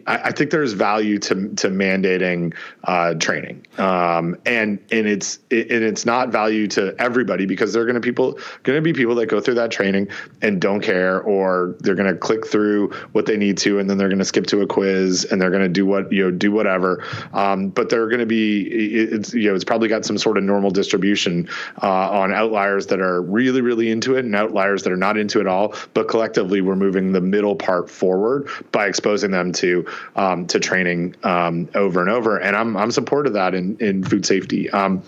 I, think there's value to to mandating uh, training, um, and and it's it, and it's not value to everybody because there are going to people going to be people that go through that training and don't care, or they're going to click through what they need to, and then they're going to skip to a quiz, and they're going to do what you know do whatever. Um, but they're going to be it's you know it's probably got some sort of normal distribution uh, on outliers that are really really into it and outliers that are not into it all. But collectively, we're moving the middle part forward by exposing them to um, to training um, over and over. And I'm I'm supportive of that in in food safety. Um,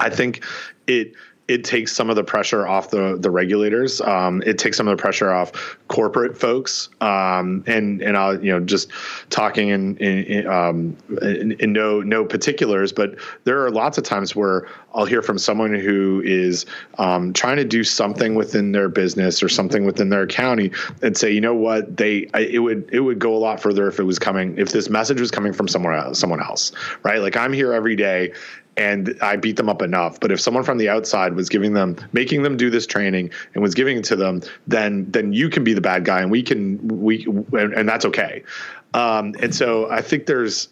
I think it it takes some of the pressure off the the regulators. Um, it takes some of the pressure off corporate folks. Um, and and I'll you know just talking in in, in, um, in, in no no particulars, but there are lots of times where I'll hear from someone who is um, trying to do something within their business or something within their county and say, you know what, they I, it would it would go a lot further if it was coming if this message was coming from somewhere else, someone else, right? Like I'm here every day and I beat them up enough. But if someone from the outside was giving them, making them do this training and was giving it to them, then then you can be the bad guy, and we can we and, and that's okay. Um, and so I think there's.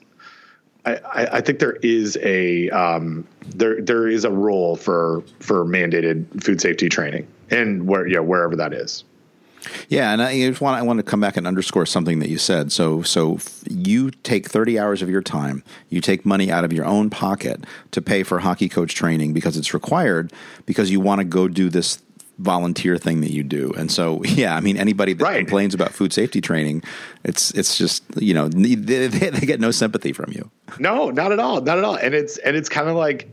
I, I, think there is a um, there there is a role for for mandated food safety training and where yeah wherever that is. Yeah, and I just want I want to come back and underscore something that you said. So so you take 30 hours of your time, you take money out of your own pocket to pay for hockey coach training because it's required because you want to go do this volunteer thing that you do. And so, yeah, I mean, anybody that right. complains about food safety training, it's it's just you know they, they, they, get no sympathy from you. No, not at all, not at all. And it's and it's kind of like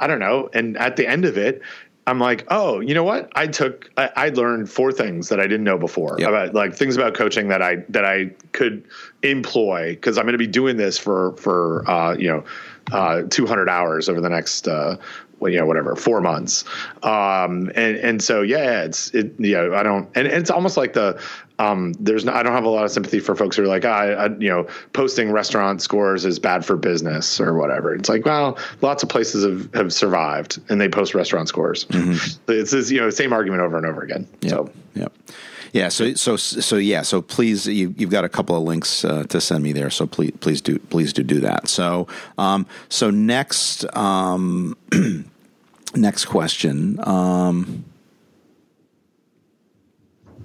I don't know. And at the end of it, I'm like, oh, you know what? I took, I, I learned four things that I didn't know before yep. about like things about coaching that I that I could employ because I'm going to be doing this for for uh, you know uh, 200 hours over the next uh, you know, whatever, four months. Um, and, and so, yeah, it's, it, you know, I don't, and it's almost like the, um, there's no, I don't have a lot of sympathy for folks who are like, ah, I, you know, posting restaurant scores is bad for business or whatever. It's like, well, lots of places have, have survived and they post restaurant scores. Mm-hmm. It's this, you know, same argument over and over again. Yep. So, yeah. Yeah. So, so, so, yeah. So, please, you, have got a couple of links uh, to send me there. So, please, please do, please do do that. So, um, so next, um, Next question. Um,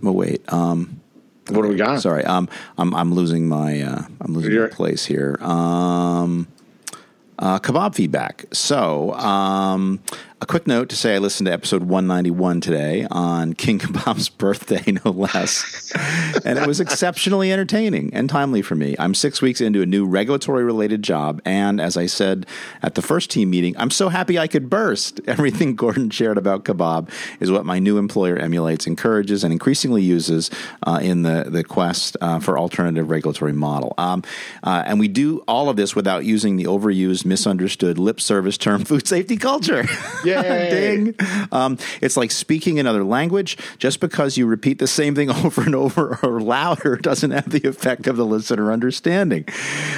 oh wait. Um, what do we got? Sorry, um, I'm I'm losing my uh, I'm losing You're, my place here. Um, uh, kebab feedback. So, um, a quick note to say I listened to episode 191 today on King Kebab's birthday, no less. and it was exceptionally entertaining and timely for me. I'm six weeks into a new regulatory related job. And as I said at the first team meeting, I'm so happy I could burst. Everything Gordon shared about kebab is what my new employer emulates, encourages, and increasingly uses uh, in the, the quest uh, for alternative regulatory model. Um, uh, and we do all of this without using the overused, misunderstood lip service term food safety culture. Ding. Um, it's like speaking another language. Just because you repeat the same thing over and over or louder doesn't have the effect of the listener understanding.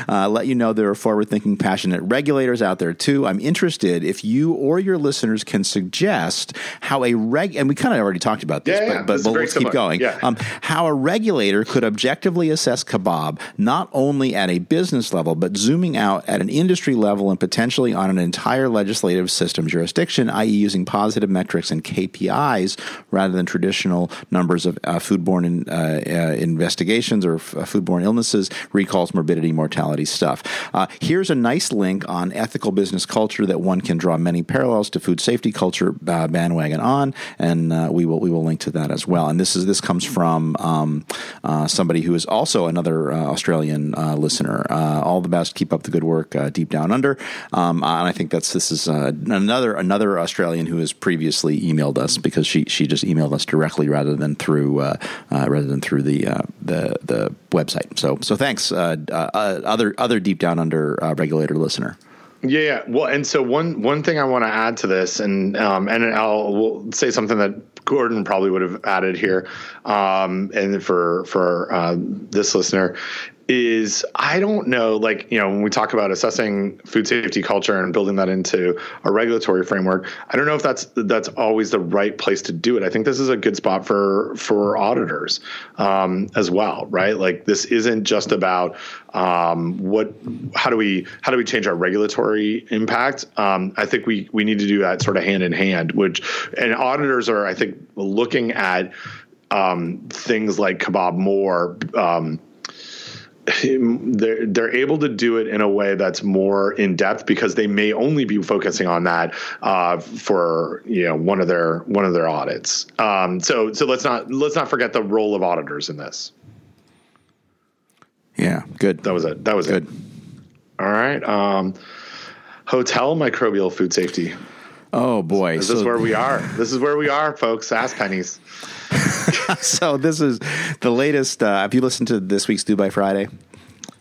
Uh, let you know there are forward thinking, passionate regulators out there too. I'm interested if you or your listeners can suggest how a reg, and we kind of already talked about this, yeah, but, yeah. but, this but let's keep going. Yeah. Um, how a regulator could objectively assess kebab not only at a business level, but zooming out at an industry level and potentially on an entire legislative system jurisdiction i.e., using positive metrics and KPIs rather than traditional numbers of uh, foodborne in, uh, uh, investigations or f- uh, foodborne illnesses, recalls, morbidity, mortality stuff. Uh, here's a nice link on ethical business culture that one can draw many parallels to food safety culture bandwagon on, and we will we will link to that as well. And this is this comes from um, somebody who is also another Australian listener. all the best. Keep up the good work, deep down under. Um, and I think that's this is another another another Australian who has previously emailed us because she she just emailed us directly rather than through uh, uh, rather than through the uh, the the website. So so thanks, uh, uh, other other deep down under regulator listener. Yeah, yeah. Well, and so one one thing I want to add to this, and um, and I'll we'll say something that Gordon probably would have added here, um, and for for uh, this listener is I don't know, like, you know, when we talk about assessing food safety culture and building that into a regulatory framework, I don't know if that's that's always the right place to do it. I think this is a good spot for for auditors um, as well, right? Like this isn't just about um, what how do we how do we change our regulatory impact? Um, I think we we need to do that sort of hand in hand, which and auditors are I think looking at um, things like kebab more um, they're they're able to do it in a way that's more in depth because they may only be focusing on that uh, for you know one of their one of their audits. Um, so so let's not let's not forget the role of auditors in this. Yeah, good. That was it. That was good. It. All right. Um, hotel microbial food safety. Oh boy, this so, is where we are. This is where we are, folks. Ask pennies. so this is the latest. Uh, have you listened to this week's Do By Friday?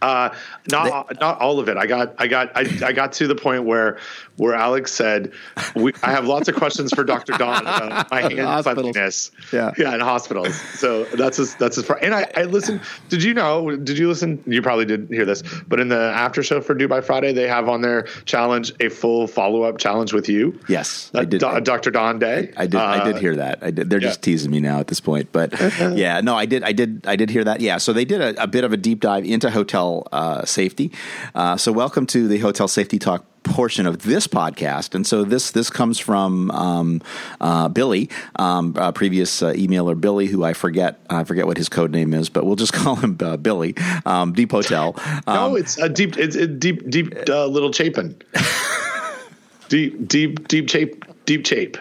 Uh, not they, not all of it. I got I got I, I got to the point where where Alex said, we, "I have lots of questions for Dr. Don about my hand cleanliness." Yeah, yeah, in hospitals. So that's as that's far. And I, I listened. Did you know? Did you listen? You probably didn't hear this, but in the after show for Do By Friday, they have on their challenge a full follow up challenge with you. Yes, I did. Do, Dr. Don Day. I did. Uh, I did uh, hear that. I did. They're yeah. just teasing me now at this point, but yeah, no, I did. I did. I did hear that. Yeah. So they did a, a bit of a deep dive into hotel uh, safety. Uh, so welcome to the Hotel Safety Talk portion of this podcast, and so this this comes from um, uh, Billy, um, previous uh, emailer Billy, who I forget I forget what his code name is, but we'll just call him uh, Billy. Um, Deep Hotel. no, um, it's a deep, it's a deep, deep uh, little Chapin. deep, deep, deep chape, deep chape.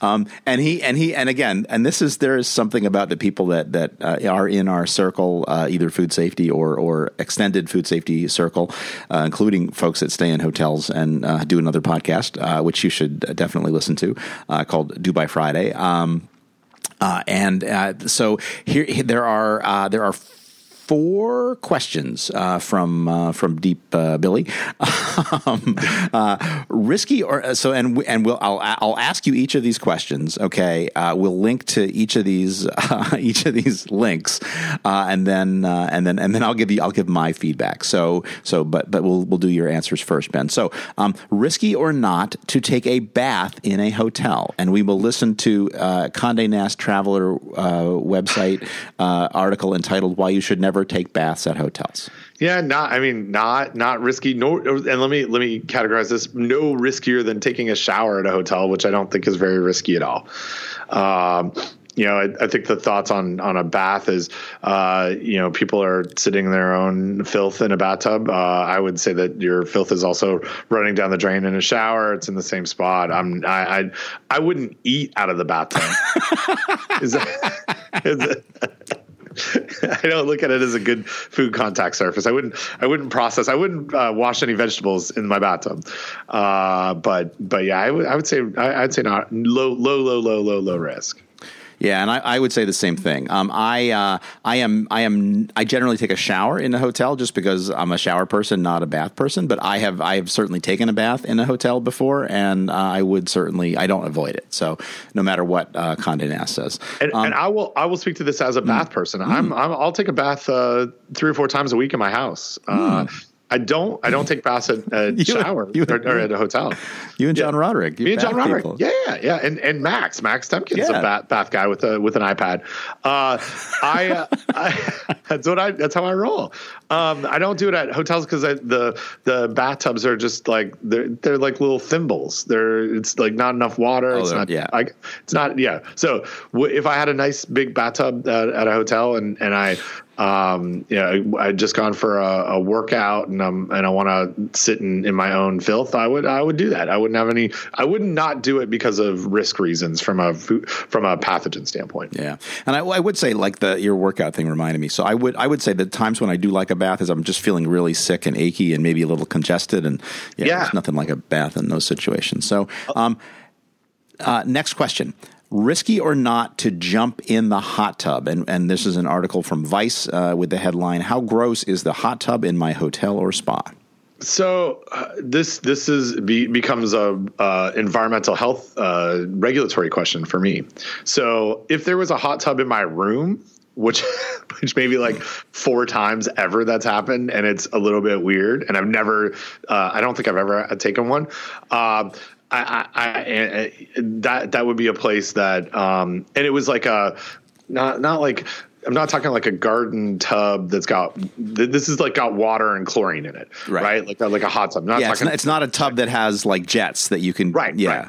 Um, and he and he and again, and this is there is something about the people that that uh, are in our circle, uh, either food safety or or extended food safety circle, uh, including folks that stay in hotels and uh, do another podcast, uh, which you should definitely listen to, uh, called Do By Friday. Um, and so here, there are there are four questions uh, from uh, from Deep uh, Billy. um, uh, risky or uh, so, and and we'll I'll I'll ask you each of these questions. Okay, uh, we'll link to each of these each of these links, and then and then and then I'll give you I'll give my feedback. So so but but we'll we'll do your answers first, Ben. So um, risky or not to take a bath in a hotel, and we will listen to Condé Nast Traveler website article entitled "Why You Should Never." Take baths at hotels. Yeah, not. I mean, not not risky. No, and let me let me categorize this: no riskier than taking a shower at a hotel, which I don't think is very risky at all. Um, you know, I, I, think the thoughts on on a bath is, uh, you know, people are sitting in their own filth in a bathtub. Uh, I would say that your filth is also running down the drain in a shower. It's in the same spot. I'm I I, I wouldn't eat out of the bathtub. is that, is that I don't look at it as a good food contact surface. I wouldn't. I wouldn't process. I wouldn't uh, wash any vegetables in my bathtub. Uh, but but yeah, I would. I would say. I, would say not low low low low low low risk. Yeah, and I, I, would say the same thing. Um, I uh, I am I am I generally take a shower in a hotel just because I'm a shower person, not a bath person. But I have I have certainly taken a bath in a hotel before, and uh, I would certainly I don't avoid it. So no matter what uh, Condé Nast says, and, um, and, I will I will speak to this as a bath mm, person. Mm, I'm, i will take a bath uh, three or four times a week in my house. Uh, mm. I don't. I don't take baths at a you, shower you, or, or, at a hotel. You and John yeah. Roderick. Me and John Roderick. People. Yeah, yeah, and and Max, Max Temkins, yeah. a bath, bath guy with a with an iPad. Uh, I, uh, I, that's what I. That's how I roll. Um, I don't do it at hotels because the the bathtubs are just like they're they're like little thimbles. They're it's like not enough water. Oh, it's not. Yeah. Like it's not. Yeah. So w- if I had a nice big bathtub at, at a hotel and and I um, you know, I just gone for a, a workout and um, and I want to sit in, in my own filth. I would I would do that. I wouldn't have any. I would not do it because of risk reasons from a from a pathogen standpoint. Yeah, and I, I would say like the your workout thing reminded me. So I would I would say the times when I do like a bath is I'm just feeling really sick and achy and maybe a little congested and yeah, yeah. there's nothing like a bath in those situations. So um, uh, next question risky or not to jump in the hot tub? And, and this is an article from Vice uh, with the headline How gross is the hot tub in my hotel or spa? So uh, this this is be, becomes a uh, environmental health uh, regulatory question for me. So if there was a hot tub in my room, which which maybe like four times ever that's happened, and it's a little bit weird, and I've never, uh, I don't think I've ever taken one. Uh, I, I, I, that that would be a place that, um, and it was like a not not like I'm not talking like a garden tub that's got this is like got water and chlorine in it, right? right? Like a, like a hot tub. Not yeah, it's not, it's not, a tub that has like jets that you can right. Yeah. Right.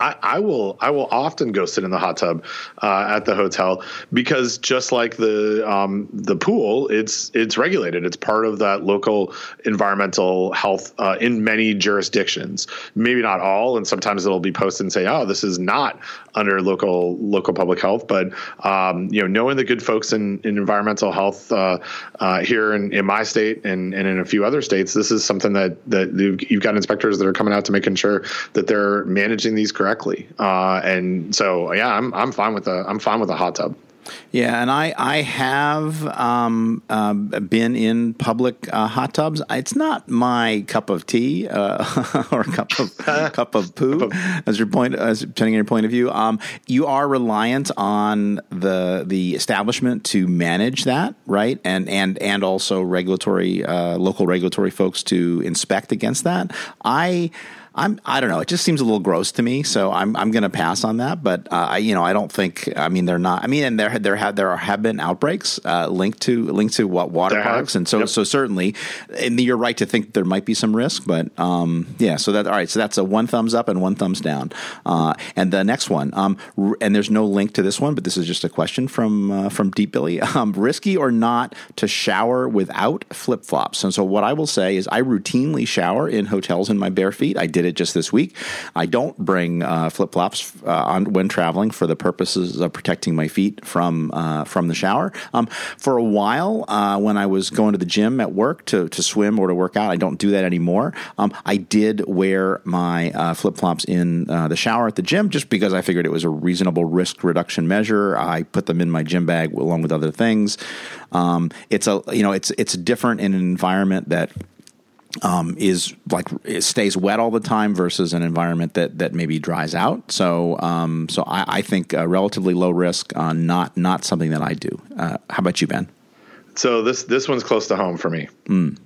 I, I, will I will often go sit in the hot tub uh, at the hotel because just like the um, the pool, it's it's regulated. It's part of that local environmental health uh, in many jurisdictions. Maybe not all, and sometimes it'll be posted and say, "Oh, this is not under local local public health." But um, you know, knowing the good folks in, in environmental health uh, uh here in, in my state and, and in a few other states, this is something that that you've got inspectors that are coming out to making sure that they're managing these correctly. Uh, and so, yeah, I'm I'm fine with a I'm fine with a hot tub. Yeah, and I I have um, uh, been in public uh, hot tubs. It's not my cup of tea uh, or cup of cup of poo, as your point, as depending on your point of view. Um, you are reliant on the the establishment to manage that, right? And and and also regulatory uh, local regulatory folks to inspect against that. I. I'm I don't know. It just seems a little gross to me, so I'm I'm going to pass on that. But uh, I you know I don't think I mean they're not. I mean, and there there have there have been outbreaks uh, linked to linked to what water there parks, have. and so yep. so certainly, and you're right to think there might be some risk. But um, yeah, so that all right. So that's a one thumbs up and one thumbs down. Uh, and the next one, um, and there's no link to this one, but this is just a question from uh, from Deep Billy. Um, risky or not to shower without flip flops? And so what I will say is I routinely shower in hotels in my bare feet. I did did it just this week. I don't bring uh, flip flops uh, on when traveling for the purposes of protecting my feet from uh, from the shower. Um, for a while, uh, when I was going to the gym at work to to swim or to work out, I don't do that anymore. Um, I did wear my uh, flip flops in uh, the shower at the gym just because I figured it was a reasonable risk reduction measure. I put them in my gym bag along with other things. Um, it's a you know it's it's different in an environment that um, is like it stays wet all the time versus an environment that that maybe dries out. So um, so I, I think uh, relatively low risk, uh, not not something that I do. Uh, how about you, Ben? So this this one's close to home for me. Mm.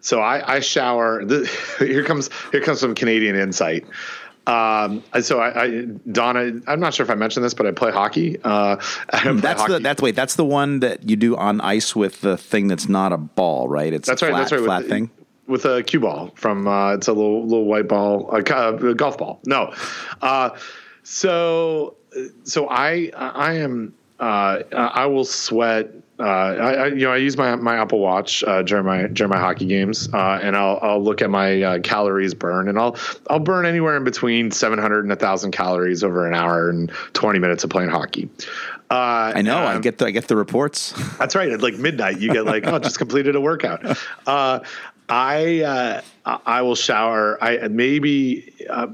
so I, I shower. here comes here comes some Canadian insight. Um, so I, I, Donna, I'm not sure if I mentioned this, but I play hockey. Uh, play that's hockey. the that's wait, that's the one that you do on ice with the thing that's not a ball, right? It's that's right. Flat, that's right. Flat with, thing with a cue ball from uh, it's a little little white ball, a, a golf ball. No, uh, so so I I am uh, I will sweat. Uh, I, I, you know I use my my Apple Watch uh, during my during my hockey games, uh, and I'll I'll look at my calories burn, and I'll I'll burn anywhere in between 700 and 1,000 calories over an hour and 20 minutes of playing hockey. Uh, I know. Um, I get the I get the reports. That's right. At like midnight, you get like, oh, just completed a workout. I uh, I will shower. I maybe uh,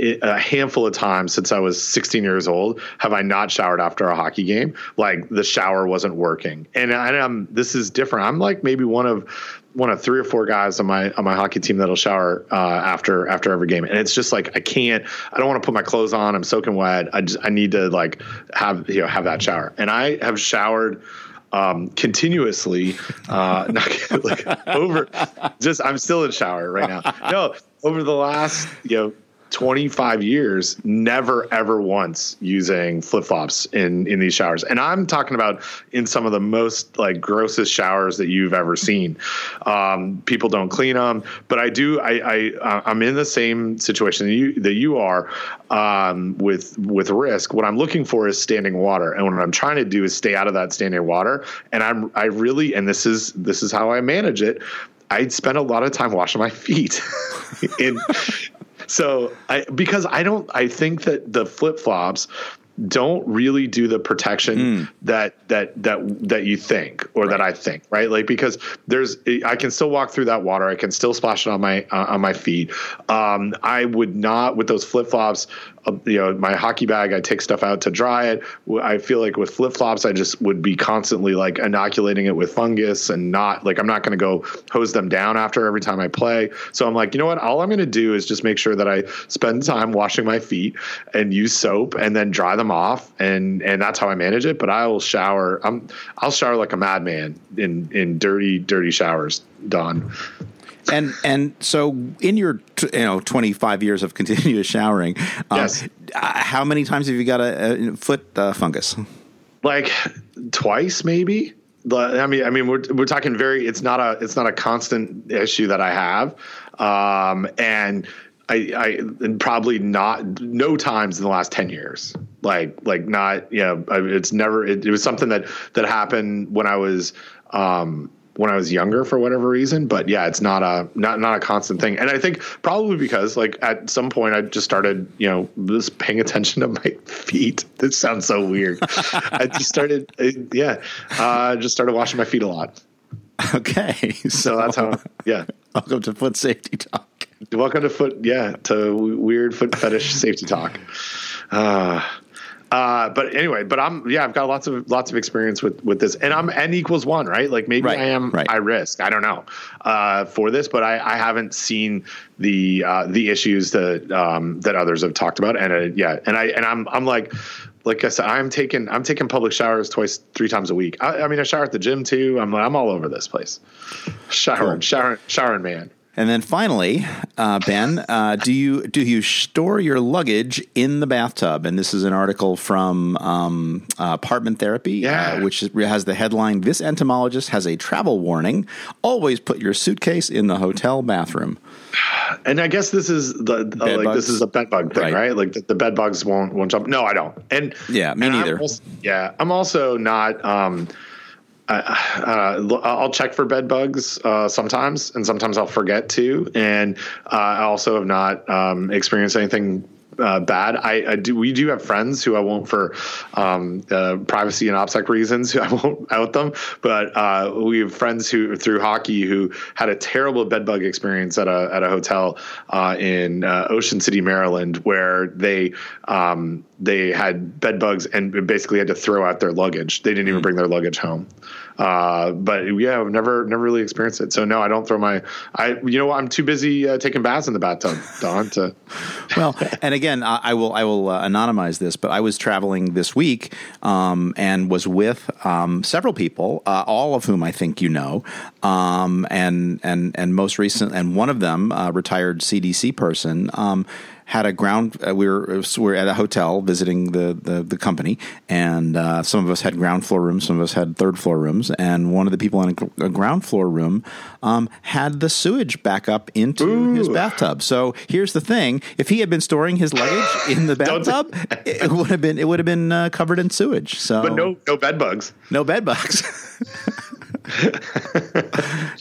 a handful of times since I was 16 years old have I not showered after a hockey game. Like the shower wasn't working, and I, am this is different. I'm like maybe one of one of three or four guys on my on my hockey team that'll shower uh, after after every game, and it's just like I can't. I don't want to put my clothes on. I'm soaking wet. I just I need to like have you know have that shower, and I have showered um, continuously, uh, not, like over. Just I'm still in shower right now. No, over the last you know 25 years, never ever once using flip flops in in these showers. And I'm talking about in some of the most like grossest showers that you've ever seen. Um, people don't clean them, but I do. I, I uh, I'm in the same situation that you that you are um, with with risk. What I'm looking for is standing water, and what I'm trying to do is stay out of that standing water. And I'm I really and this is this is how I manage it. I spend a lot of time washing my feet in so I because I don't I think that the flip flops don't really do the protection mm. that that that that you think or right. that I think right like because there's I can still walk through that water I can still splash it on my uh, on my feet um, I would not with those flip flops you know my hockey bag i take stuff out to dry it. I feel like with flip-flops i just would be constantly like inoculating it with fungus and not like i'm not going to go hose them down after every time i play. So i'm like you know what? All i'm going to do is just make sure that i spend time washing my feet and use soap and then dry them off and and that's how i manage it. But i will shower i'm i'll shower like a madman in in dirty dirty showers don and and so in your you know 25 years of continuous showering um, yes. Uh, how many times have you got a, a foot uh, fungus like twice maybe I mean, I mean, we're we're talking very. It's not a it's not a constant issue that I have, um, and I, I and probably not no times in the last ten years. Like like not you know it's never it, it was something that that happened when I was um, when I was younger for whatever reason. But yeah, it's not a not not a constant thing. And I think probably because like at some point I just started, you know, just paying attention to my feet. This sounds so weird. I just started, yeah, uh, just started washing my feet a lot. Okay, so, so that's how. Yeah, welcome to foot safety talk. Welcome to foot, yeah, to weird foot fetish safety talk. Uh, uh, but anyway, but I'm yeah, I've got lots of lots of experience with with this, and I'm n equals one, right? Like maybe Right, I am right. high risk. I don't know uh, for this, but I, I haven't seen the uh, the issues that um, that others have talked about, and uh, yeah, and I and I'm I'm like. Like I said, I'm taking I'm taking public showers twice, three times a week. I, I mean, I shower at the gym too. I'm like I'm all over this place, showering, Cool. showering, showering, man. And then finally, uh, Ben, uh, do you do you store your luggage in the bathtub? And this is an article from um, uh, Apartment Therapy, Yeah. uh, which is, has the headline: "This entomologist has a travel warning: Always put your suitcase in the hotel bathroom." And I guess this is the uh, like this is a bed bug thing, Right. right? Like the, the bed bugs won't won't jump. No, I don't. And Yeah, me and I'm neither. also- yeah, I'm also not. Um, I, uh, I'll check for bed bugs uh, sometimes, and sometimes I'll forget to. And uh, I also have not um, experienced anything uh, bad. I, I do. We do have friends who I won't for um, uh, privacy and OPSEC reasons. Who I won't out them, but uh, we have friends who through hockey who had a terrible bed bug experience at a at a hotel uh, in uh, Ocean City, Maryland, where they um, they had bed bugs and basically had to throw out their luggage. They didn't even bring their luggage home. Uh, but yeah, I've never never really experienced it. So no, I don't throw my. I you know I'm too busy uh, taking baths in the bathtub, Don. To well, and again, I, I will I will uh, anonymize this, but I was traveling this week um, and was with um, several people, uh, all of whom I think you know, um, and and and most recent, and one of them, a retired CDC person. Had a ground. Uh, we were we were at a hotel visiting the the, the company, and uh, some of us had ground floor rooms, some of us had third floor rooms, and one of the people in a, a ground floor room um, had the sewage back up into his bathtub. So here's the thing: if he had been storing his luggage in the bathtub, it would have been it would have been uh, covered in sewage. So, but no no bed bugs. no bed bugs.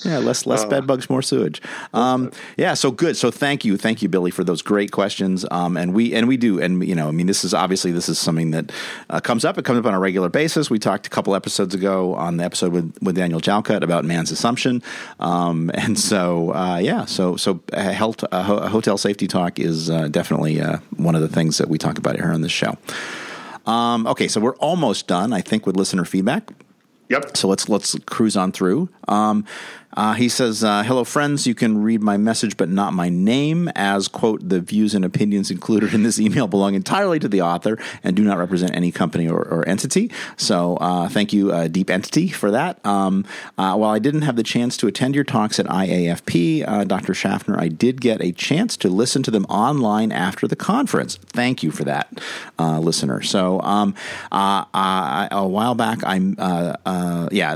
yeah, less less bed bugs, more sewage. Um, yeah, so good. So thank you, thank you, Billy, for those great questions. Um, and we and we do, and you know, I mean, this is obviously this is something that uh, comes up. It comes up on a regular basis. We talked a couple episodes ago on the episode with, with Daniel Jalkut about man's assumption. Um, and so uh, yeah, so so uh, health uh, ho- hotel safety talk is uh, definitely uh, one of the things that we talk about here on this show. Um, okay, so we're almost done, I think, with listener feedback. Yep. So let's let's cruise on through. Um, uh, he says, uh, "Hello, friends. You can read my message, but not my name. As quote, the views and opinions included in this email belong entirely to the author and do not represent any company or, or entity. So, uh, thank you, uh, Deep Entity, for that. Um, uh, while I didn't have the chance to attend your talks at IAFP, uh, Dr. Schaffner, I did get a chance to listen to them online after the conference. Thank you for that, listener. So, um, I, a while back, I yeah,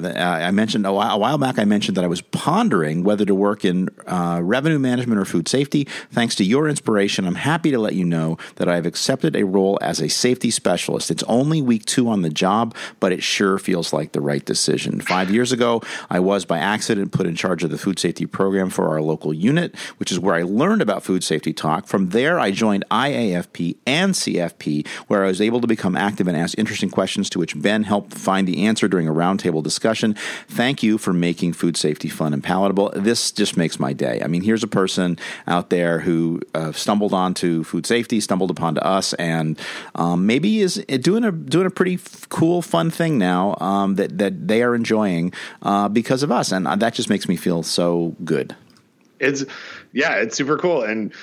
I mentioned a while, a while back. I mentioned that I was pondering whether to work in uh, revenue management or food safety. Thanks to your inspiration, I'm happy to let you know that I have accepted a role as a safety specialist. It's only week two on the job, but it sure feels like the right decision. Five years ago, I was by accident put in charge of the food safety program for our local unit, which is where I learned about food safety talk. From there, I joined IAFP and CFP, where I was able to become active and ask interesting questions to which Ben helped find the answer during a roundtable discussion. Thank you for making food safety fun and palatable. This just makes my day. I mean, here's a person out there who uh, stumbled onto food safety, stumbled upon to us, and um, maybe is doing a doing a pretty f- cool, fun thing now um, that that they are enjoying uh, because of us, and uh, that just makes me feel so good. it's yeah, it's super cool. And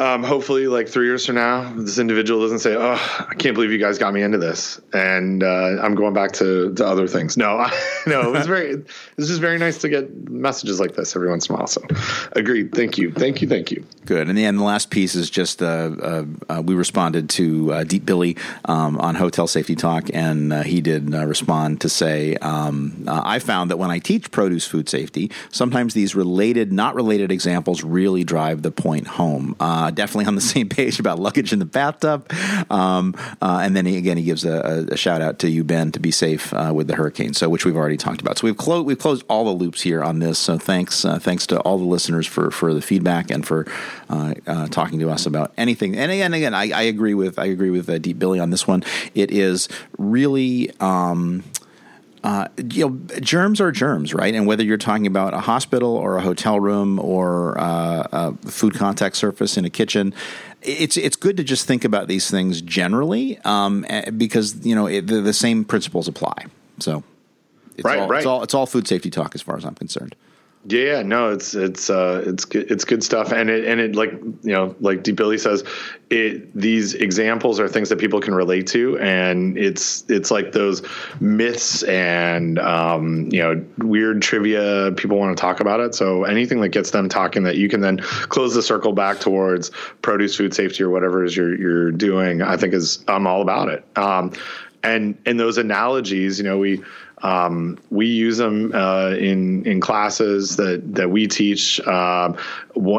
um, hopefully, like three years from now, this individual doesn't say, "Oh, I can't believe you guys got me into this," and uh, I'm going back to, to other things. No, no, it was very, it's just very nice to get messages like this every once in a while. So, agreed. Thank you, thank you, thank you. Good. And then the last piece is just uh, uh, uh, we responded to uh, Deep Billy um, on Hotel Safety Talk, and uh, he did respond to say, um, I found that when I teach produce food safety, sometimes these related, not related examples really drive the point home. Uh, definitely on the same page about luggage in the bathtub. Um, uh, and then he, again, he gives a, a, shout out to you, Ben, to be safe uh, with the hurricane, so which we've already talked about. So we've, clo- we've closed all the loops here on this. So thanks, uh, thanks to all the listeners for, for the feedback and for uh, uh, talking to us about anything. And again, again, I, I agree with I agree with Deep Billy on this one. It is really. Um, uh, you know, germs are germs, right? And whether you're talking about a hospital or a hotel room or uh, a food contact surface in a kitchen, it's it's good to just think about these things generally um, because you know it, the, the, same principles apply. So, it's right, all, right. It's all it's all food safety talk as far as I'm concerned. Yeah, no, it's it's uh, it's good, it's good stuff, and it and it like you know like Deep Billy says, it these examples are things that people can relate to, and it's it's like those myths and um, you know weird trivia. People want to talk about it, so anything that gets them talking that you can then close the circle back towards produce, food safety, or whatever is you're you're doing. I think is I'm all about it. Um, and and those analogies, you know, we um, we use them uh, in in classes that that we teach. Uh,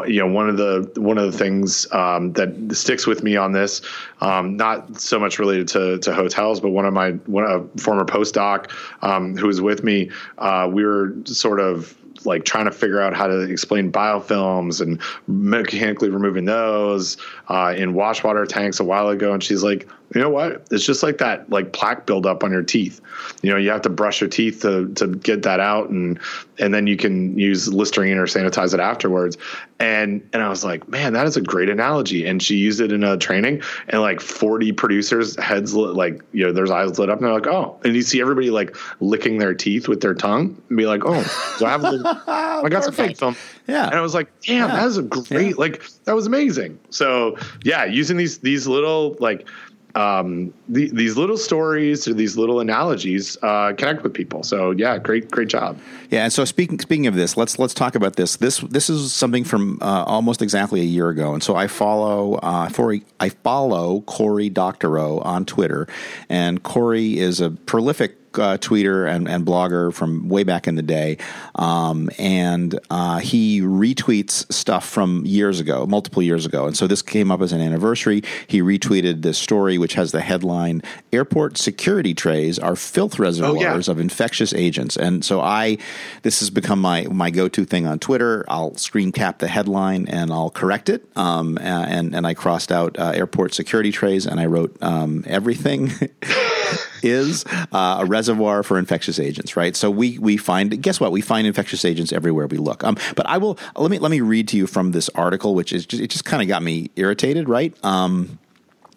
you know, one of the one of the things um, that sticks with me on this, um, not so much related to, to hotels, but one of my one a former postdoc um, who was with me, uh, we were sort of like trying to figure out how to explain biofilms and mechanically removing those uh, in wash water tanks a while ago. And she's like, you know what? It's just like that, like plaque buildup on your teeth. You know, you have to brush your teeth to to get that out, and and then you can use Listerine or sanitize it afterwards. And and I was like, man, that is a great analogy. And she used it in a training, and like forty producers' heads lit, like you know, their eyes lit up, and they're like, oh. And you see everybody like licking their teeth with their tongue, and be like, oh, so I have a, I got some fake film. Yeah. And I was like, damn, yeah. that is a great, yeah. like, that was amazing. So yeah, using these these little like um, the, these little stories or these little analogies uh, connect with people. So yeah, great, great job. Yeah, and so speaking speaking of this, let's let's talk about this. This this is something from uh, almost exactly a year ago, and so I follow uh, for I follow Cory Doctorow on Twitter, and Cory is a prolific uh, tweeter and, and, blogger from way back in the day, um, and uh, he retweets stuff from years ago, multiple years ago. And so this came up as an anniversary. He retweeted this story, which has the headline "Airport security trays are filth reservoirs oh, yeah. of infectious agents." And so I, this has become my my go to thing on Twitter. I'll screen cap the headline and I'll correct it. Um, and and I crossed out uh, airport security trays and I wrote um, everything. is uh, a reservoir for infectious agents, right? So we we find guess what? We find infectious agents everywhere we look. Um, but I will let me let me read to you from this article, which is just, it just kind of got me irritated, right? Um,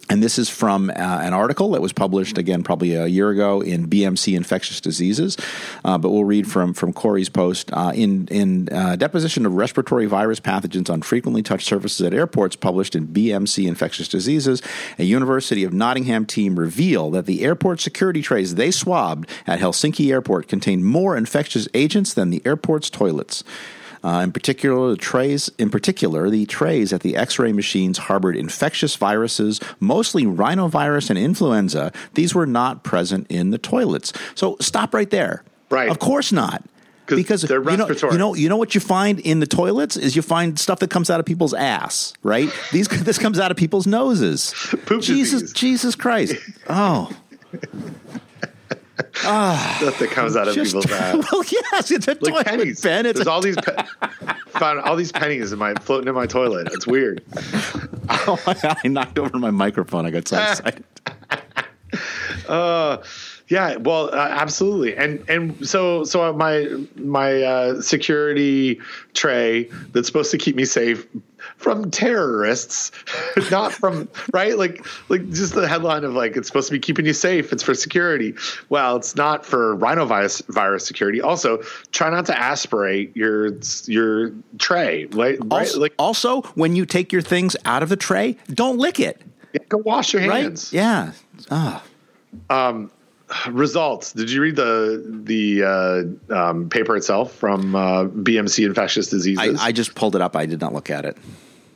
and this is from uh, an article that was published again probably a year ago in BMC Infectious Diseases. Uh, but we'll read from from Cory's post uh, in in uh, deposition of respiratory virus pathogens on frequently touched surfaces at airports, published in BMC Infectious Diseases. A University of Nottingham team reveal that the airport security trays they swabbed at Helsinki Airport contained more infectious agents than the airport's toilets. Uh, in particular, the trays, in particular, the trays at the X-ray machines harbored infectious viruses, mostly rhinovirus and influenza. These were not present in the toilets. So stop right there. Right. Of course not because they're respiratory. You know, you know, you know what you find in the toilets is you find stuff that comes out of people's ass, right? These this comes out of people's noses. Poop Jesus, disease. Jesus Christ! Oh, Ah, stuff that comes out of just, people's ass. Well, yes, it's a like toilet pennies. pen. It's There's a, all these pe- found all these pennies in my floating in my toilet. It's weird. oh my God, I knocked over my microphone. I got so excited. uh, yeah, well, uh, absolutely, and and so so my my uh, security tray that's supposed to keep me safe from terrorists, not from right like like just the headline of like it's supposed to be keeping you safe. It's for security. Well, it's not for rhinovirus virus security. Also, try not to aspirate your your tray. Right, also, like also when you take your things out of the tray, don't lick it. Yeah, go wash your hands. Right? Yeah. Ah. Um, results. Did you read the the uh, um, paper itself from uh, BMC Infectious Diseases? I, I, just pulled it up. I did not look at it.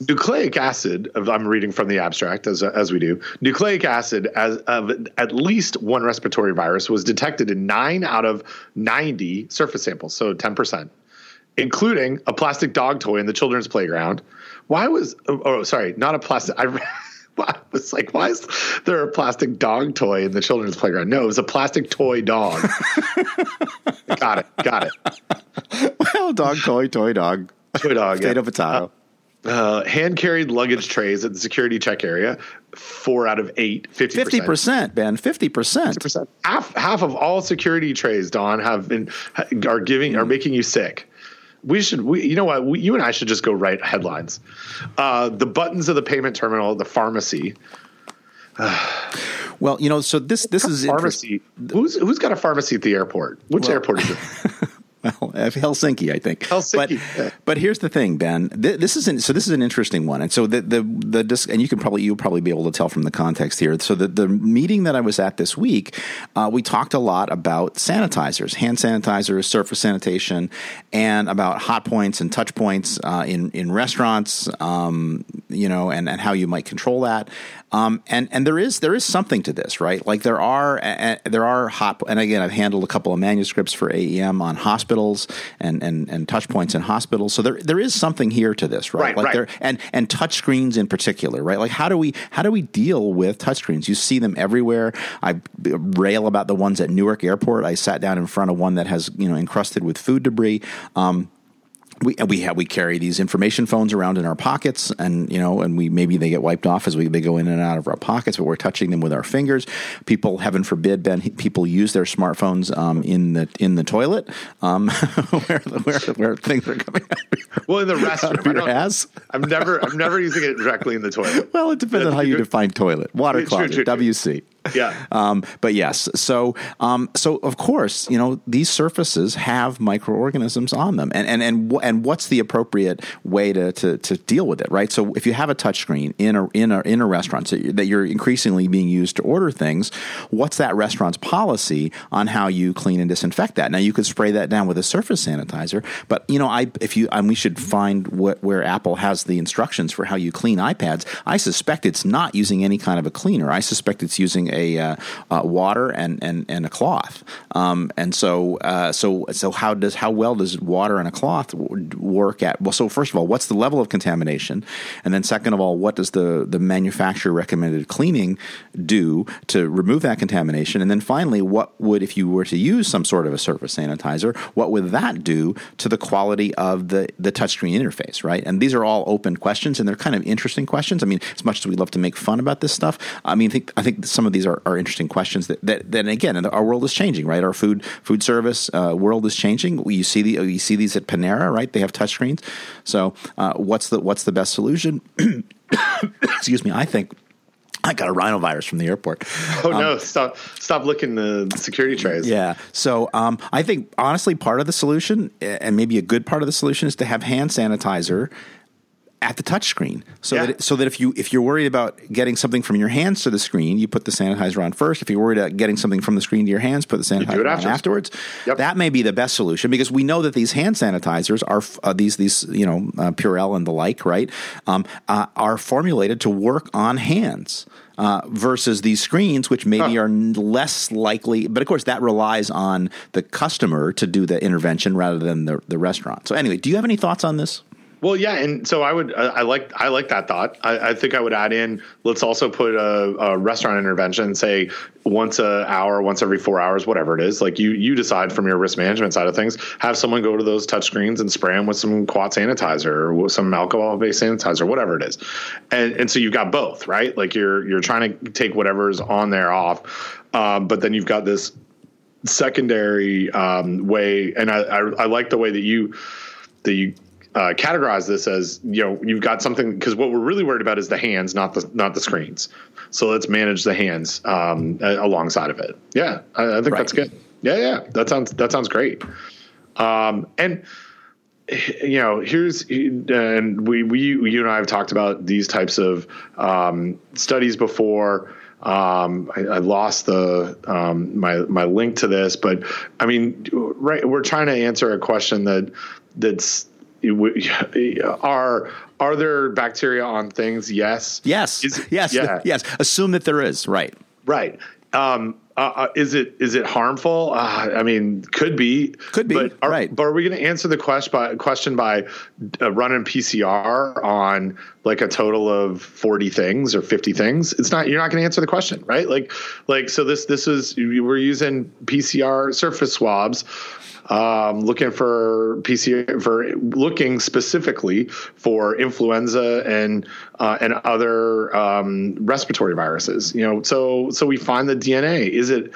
Nucleic acid. I'm reading from the abstract as as we do. Nucleic acid as of at least one respiratory virus was detected in nine out of 90 surface samples, so 10 percent, including a plastic dog toy in the children's playground. Why was? Oh, oh sorry, not a plastic. I, I was like, why is there a plastic dog toy in the children's playground? No, it was a plastic toy dog. got it. Got it. Well, dog toy, toy dog. Toy dog. Potato, yeah. potato. Uh, uh, hand carried luggage trays at the security check area, four out of eight, 50%. 50%, Ben, 50%. 50%. Half, half of all security trays, Don, have been, are giving, are making you sick. We should, we, you know what? We, you and I should just go write headlines. Uh, the buttons of the payment terminal, the pharmacy. well, you know, so this this is pharmacy. Who's who's got a pharmacy at the airport? Which well, airport is it? Well, Helsinki, I think. Helsinki. But, but here's the thing, Ben. This is an, so this is an interesting one, and so the the the and you can probably you'll probably be able to tell from the context here. So the the meeting that I was at this week, uh, we talked a lot about sanitizers, hand sanitizers, surface sanitation, and about hot points and touch points uh, in in restaurants. Um, you know, and and how you might control that. Um, and and there is there is something to this, right? Like there are uh, there are hot and again I've handled a couple of manuscripts for AEM on hospitals and and and touch points in hospitals. So there there is something here to this, right? right like right. there and and touch screens in particular, right? Like how do we how do we deal with touch screens? You see them everywhere. I rail about the ones at Newark Airport. I sat down in front of one that has you know encrusted with food debris. Um, we we have we carry these information phones around in our pockets, and you know, and we maybe they get wiped off as we they go in and out of our pockets, but we're touching them with our fingers. People, heaven forbid, Ben, people use their smartphones um, in the in the toilet um, where, where where things are coming out. Well, in the restroom, I ass. I'm never I'm never using it directly in the toilet. Well, it depends on how you define toilet. Water closet, WC. Yeah. Um, but yes, so um, so of course, you know these surfaces have microorganisms on them, and and and and what's the appropriate way to, to, to deal with it, right? So if you have a touchscreen in a in a in a restaurant so that you're increasingly being used to order things, what's that restaurant's policy on how you clean and disinfect that? Now you could spray that down with a surface sanitizer, but you know, I if you and we should find what where Apple has the instructions for how you clean iPads. I suspect it's not using any kind of a cleaner. I suspect it's using a uh, uh, water and, and, and a cloth. Um, and so uh, so so how does how well does water and a cloth work at? Well, so first of all, what's the level of contamination, and then second of all, what does the the manufacturer recommended cleaning do to remove that contamination? And then finally, what would if you were to use some sort of a surface sanitizer, what would that do to the quality of the the touchscreen interface? Right, and these are all open questions, and they're kind of interesting questions. I mean, as much as we love to make fun about this stuff, I mean, think I think some of these are, are interesting questions that, that, that again, our world is changing, right? Our food food service uh, world is changing. You see the you see these at Panera, right? They have touchscreens. So, uh, what's the what's the best solution? Excuse me. I think. I got a rhinovirus from the airport. Oh um, no! Stop! Stop looking the security trays. Yeah. So um, I think honestly, part of the solution, and maybe a good part of the solution, is to have hand sanitizer at the touch screen so yeah. that so that if you if you're worried about getting something from your hands to the screen you put the sanitizer on first if you're worried about getting something from the screen to your hands put the sanitizer on afterwards yep. that may be the best solution because we know that these hand sanitizers are uh, these these you know uh, Purell and the like right um, uh, are formulated to work on hands uh, versus these screens, which maybe huh. are less likely. But of course, that relies on the customer to do the intervention rather than the, the restaurant. So, anyway, do you have any thoughts on this? Well, yeah, and so I would I like I like that thought. I, I think I would add in. Let's also put a, a, restaurant intervention, say once a hour, once every four hours, whatever it is. Like you you decide from your risk management side of things. Have someone go to those touch screens and spray them with some quat sanitizer or some alcohol based sanitizer, whatever it is. And and so you've got both, right? Like you're you're trying to take whatever's on there off, um, but then you've got this secondary um, way. And I, I I like the way that you that you uh, categorize this as you know you've got something because what we're really worried about is the hands, not the not the screens. So let's manage the hands um, alongside of it. Yeah, I, I think right. that's good. Yeah, yeah, that sounds that sounds great. Um, and you know, here's and we we you and I have talked about these types of um, studies before. Um, I, I, lost the um, my my link to this, but I mean, right? We're trying to answer a question that that's are are there bacteria on things? Yes. Yes. Is, yes. Yeah. Yes. Assume that there is. Right. Right. Um, uh, uh, is it is it harmful? Uh, I mean, could be, could be, but are, right? But are we going to answer the question by question by uh, running PCR on like a total of forty things or fifty things? It's not. You're not going to answer the question, right? Like, like so. This this is we're using PCR surface swabs um, looking for PCR for looking specifically for influenza and uh, and other um, respiratory viruses. You know, so so we find the DNA. Is it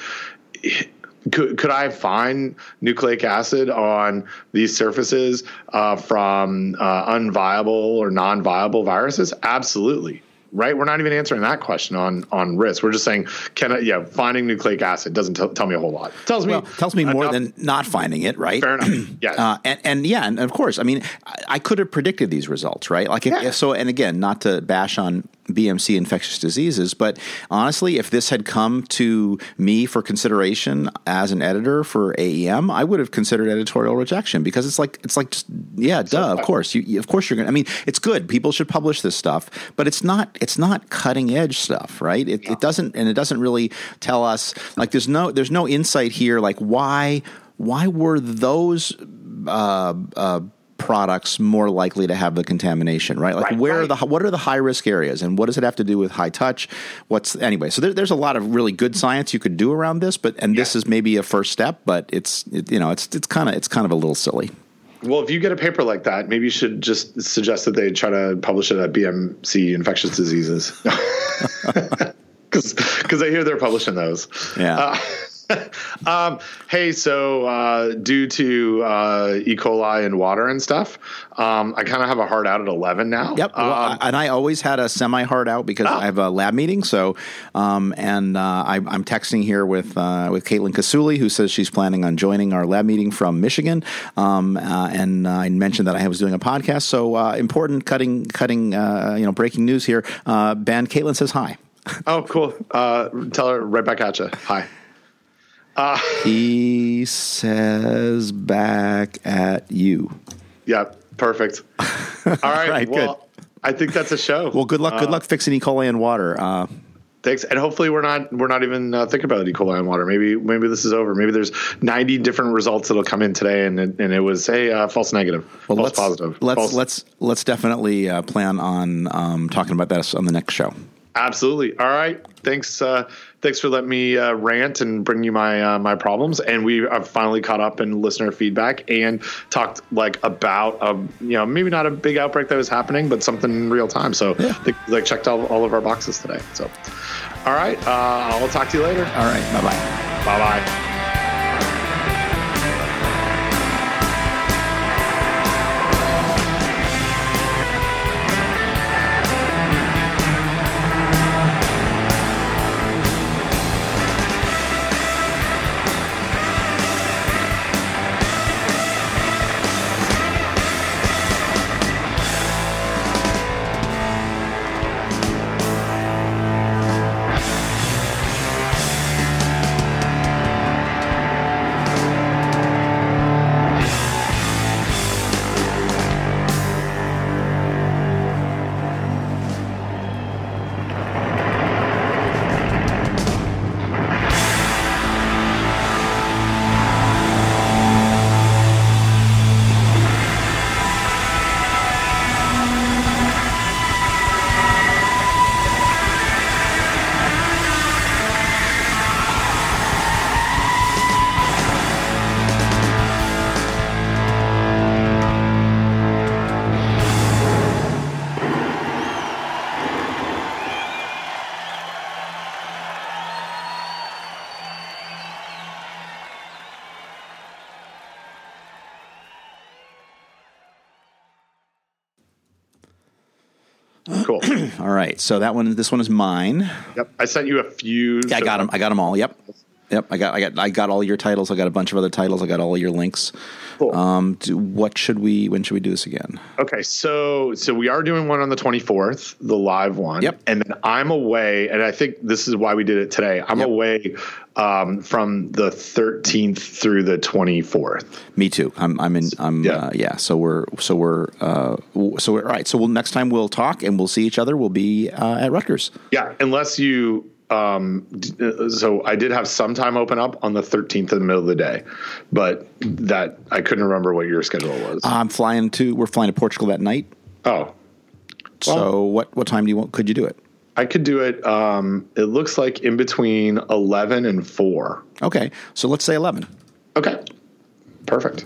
could could I find nucleic acid on these surfaces uh, from uh, unviable or non-viable viruses? Absolutely right? We're not even answering that question on on risk. We're just saying, can I, yeah, finding nucleic acid doesn't t- tell me a whole lot. It tells well, me tells me more than not finding it, right? Fair enough. Yeah, uh, and, and, yeah, and of course, I mean, I, I could have predicted these results, right? Like, if, Yeah. if so, and again, not to bash on BMC infectious diseases, but honestly, if this had come to me for consideration as an editor for AEM, I would have considered editorial rejection because it's like it's like just yeah, duh, of course, you, of course you're gonna. I mean, it's good. People should publish this stuff, but it's not it's not cutting edge stuff, right? It, it doesn't and it doesn't really tell us like there's no there's no insight here like why why were those uh, uh, products more likely to have the contamination, right? Like Right, where are the what are the high risk areas, and what does it have to do with high touch? What's anyway? So there, there's a lot of really good science you could do around this, but and this is maybe a first step, but it's it, you know it's it's kind of it's kind of a little silly. Well, if you get a paper like that, maybe you should just suggest that they try to publish it at BMC Infectious Diseases. Because I hear they're publishing those. Yeah. Uh, um, hey, so uh, due to uh, E. coli and water and stuff, um, I kind of have a hard out at 11 now. Yep, well, Um, I- and I always had a semi hard out because Oh. I have a lab meeting. So, um, and uh, I, I'm texting here with uh, with Caitlin Kasuli, who says she's planning on joining our lab meeting from Michigan. Um, uh, and uh, I mentioned that I was doing a podcast. So uh, important, cutting, cutting, uh, you know, breaking news here. Uh, ben, Caitlin says hi. oh, cool. Uh, tell her right back at you. Hi. He says back at you. Yeah, perfect. All right. right, well, I think that's a show. Well, good luck. Good luck fixing E. coli and water. Uh, Thanks, and hopefully we're not we're not even uh, thinking about E. coli and water. Maybe maybe this is over. Maybe there's 90 different results that'll come in today, and it, and it was hey uh, false negative, well, false let's, positive. Let's false. let's let's definitely uh, plan on um, talking about that on the next show. Absolutely. All right, thanks uh, thanks for letting me uh, rant and bring you my uh, my problems. And we have finally caught up in listener feedback and talked like about a you know maybe not a big outbreak that was happening, but something in real time. So Yeah. they, like checked all, all of our boxes today. So all right, uh, I'll talk to you later. All right. Bye bye. Bye bye. So that one, this one is mine. Yep, I sent you a few. Yeah, I got them. I got them all. Yep. Yep. I got. I got. I got all your titles. I got a bunch of other titles. I got all your links. Cool. Um, do, what should we? When should we do this again? Okay, so so we are doing one on the 24th, the live one. Yep. And then I'm away, and I think this is why we did it today. I'm Yep. away um, from the 13th through the 24th. Me too. I'm. I'm in. I'm. Yeah. Uh, yeah. So we're. So we're. Uh, so we're, all right. So we'll next time we'll talk and we'll see each other. We'll be uh, at Rutgers. Yeah, unless you. Um, uh, so I did have some time open up on the 13th in the middle of the day, but that I couldn't remember what your schedule was. I'm flying to. We're flying to Portugal that night. oh, so what? What time do you want? Could you do it? I could do it. Um, it looks like in between 11 and 4. Okay. So let's say eleven. Okay. Perfect.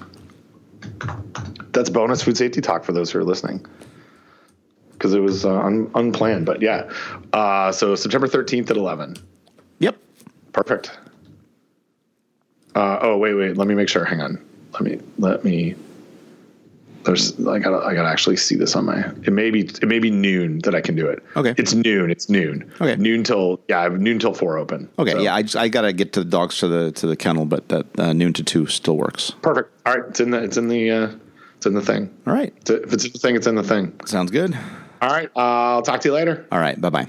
That's bonus food safety talk for those who are listening. Because it was uh, un- unplanned, but yeah. Uh, so September 13th at 11. Yep. Perfect. Uh, oh wait, wait. Let me make sure. Hang on. Let me let me. There's I gotta I gotta actually see this on my. It may be it may be noon that I can do it. Okay. It's noon. It's noon. Okay. Noon till yeah. I have noon till four open. Okay, So, yeah, I, just, I gotta get to the dogs to the to the kennel, but that uh, noon to two still works. Perfect. All right. It's in the it's in the uh, it's in the thing. All right, It's- If it's in the thing, it's in the thing. sounds good. All right. Uh, I'll talk to you later. All right, bye bye.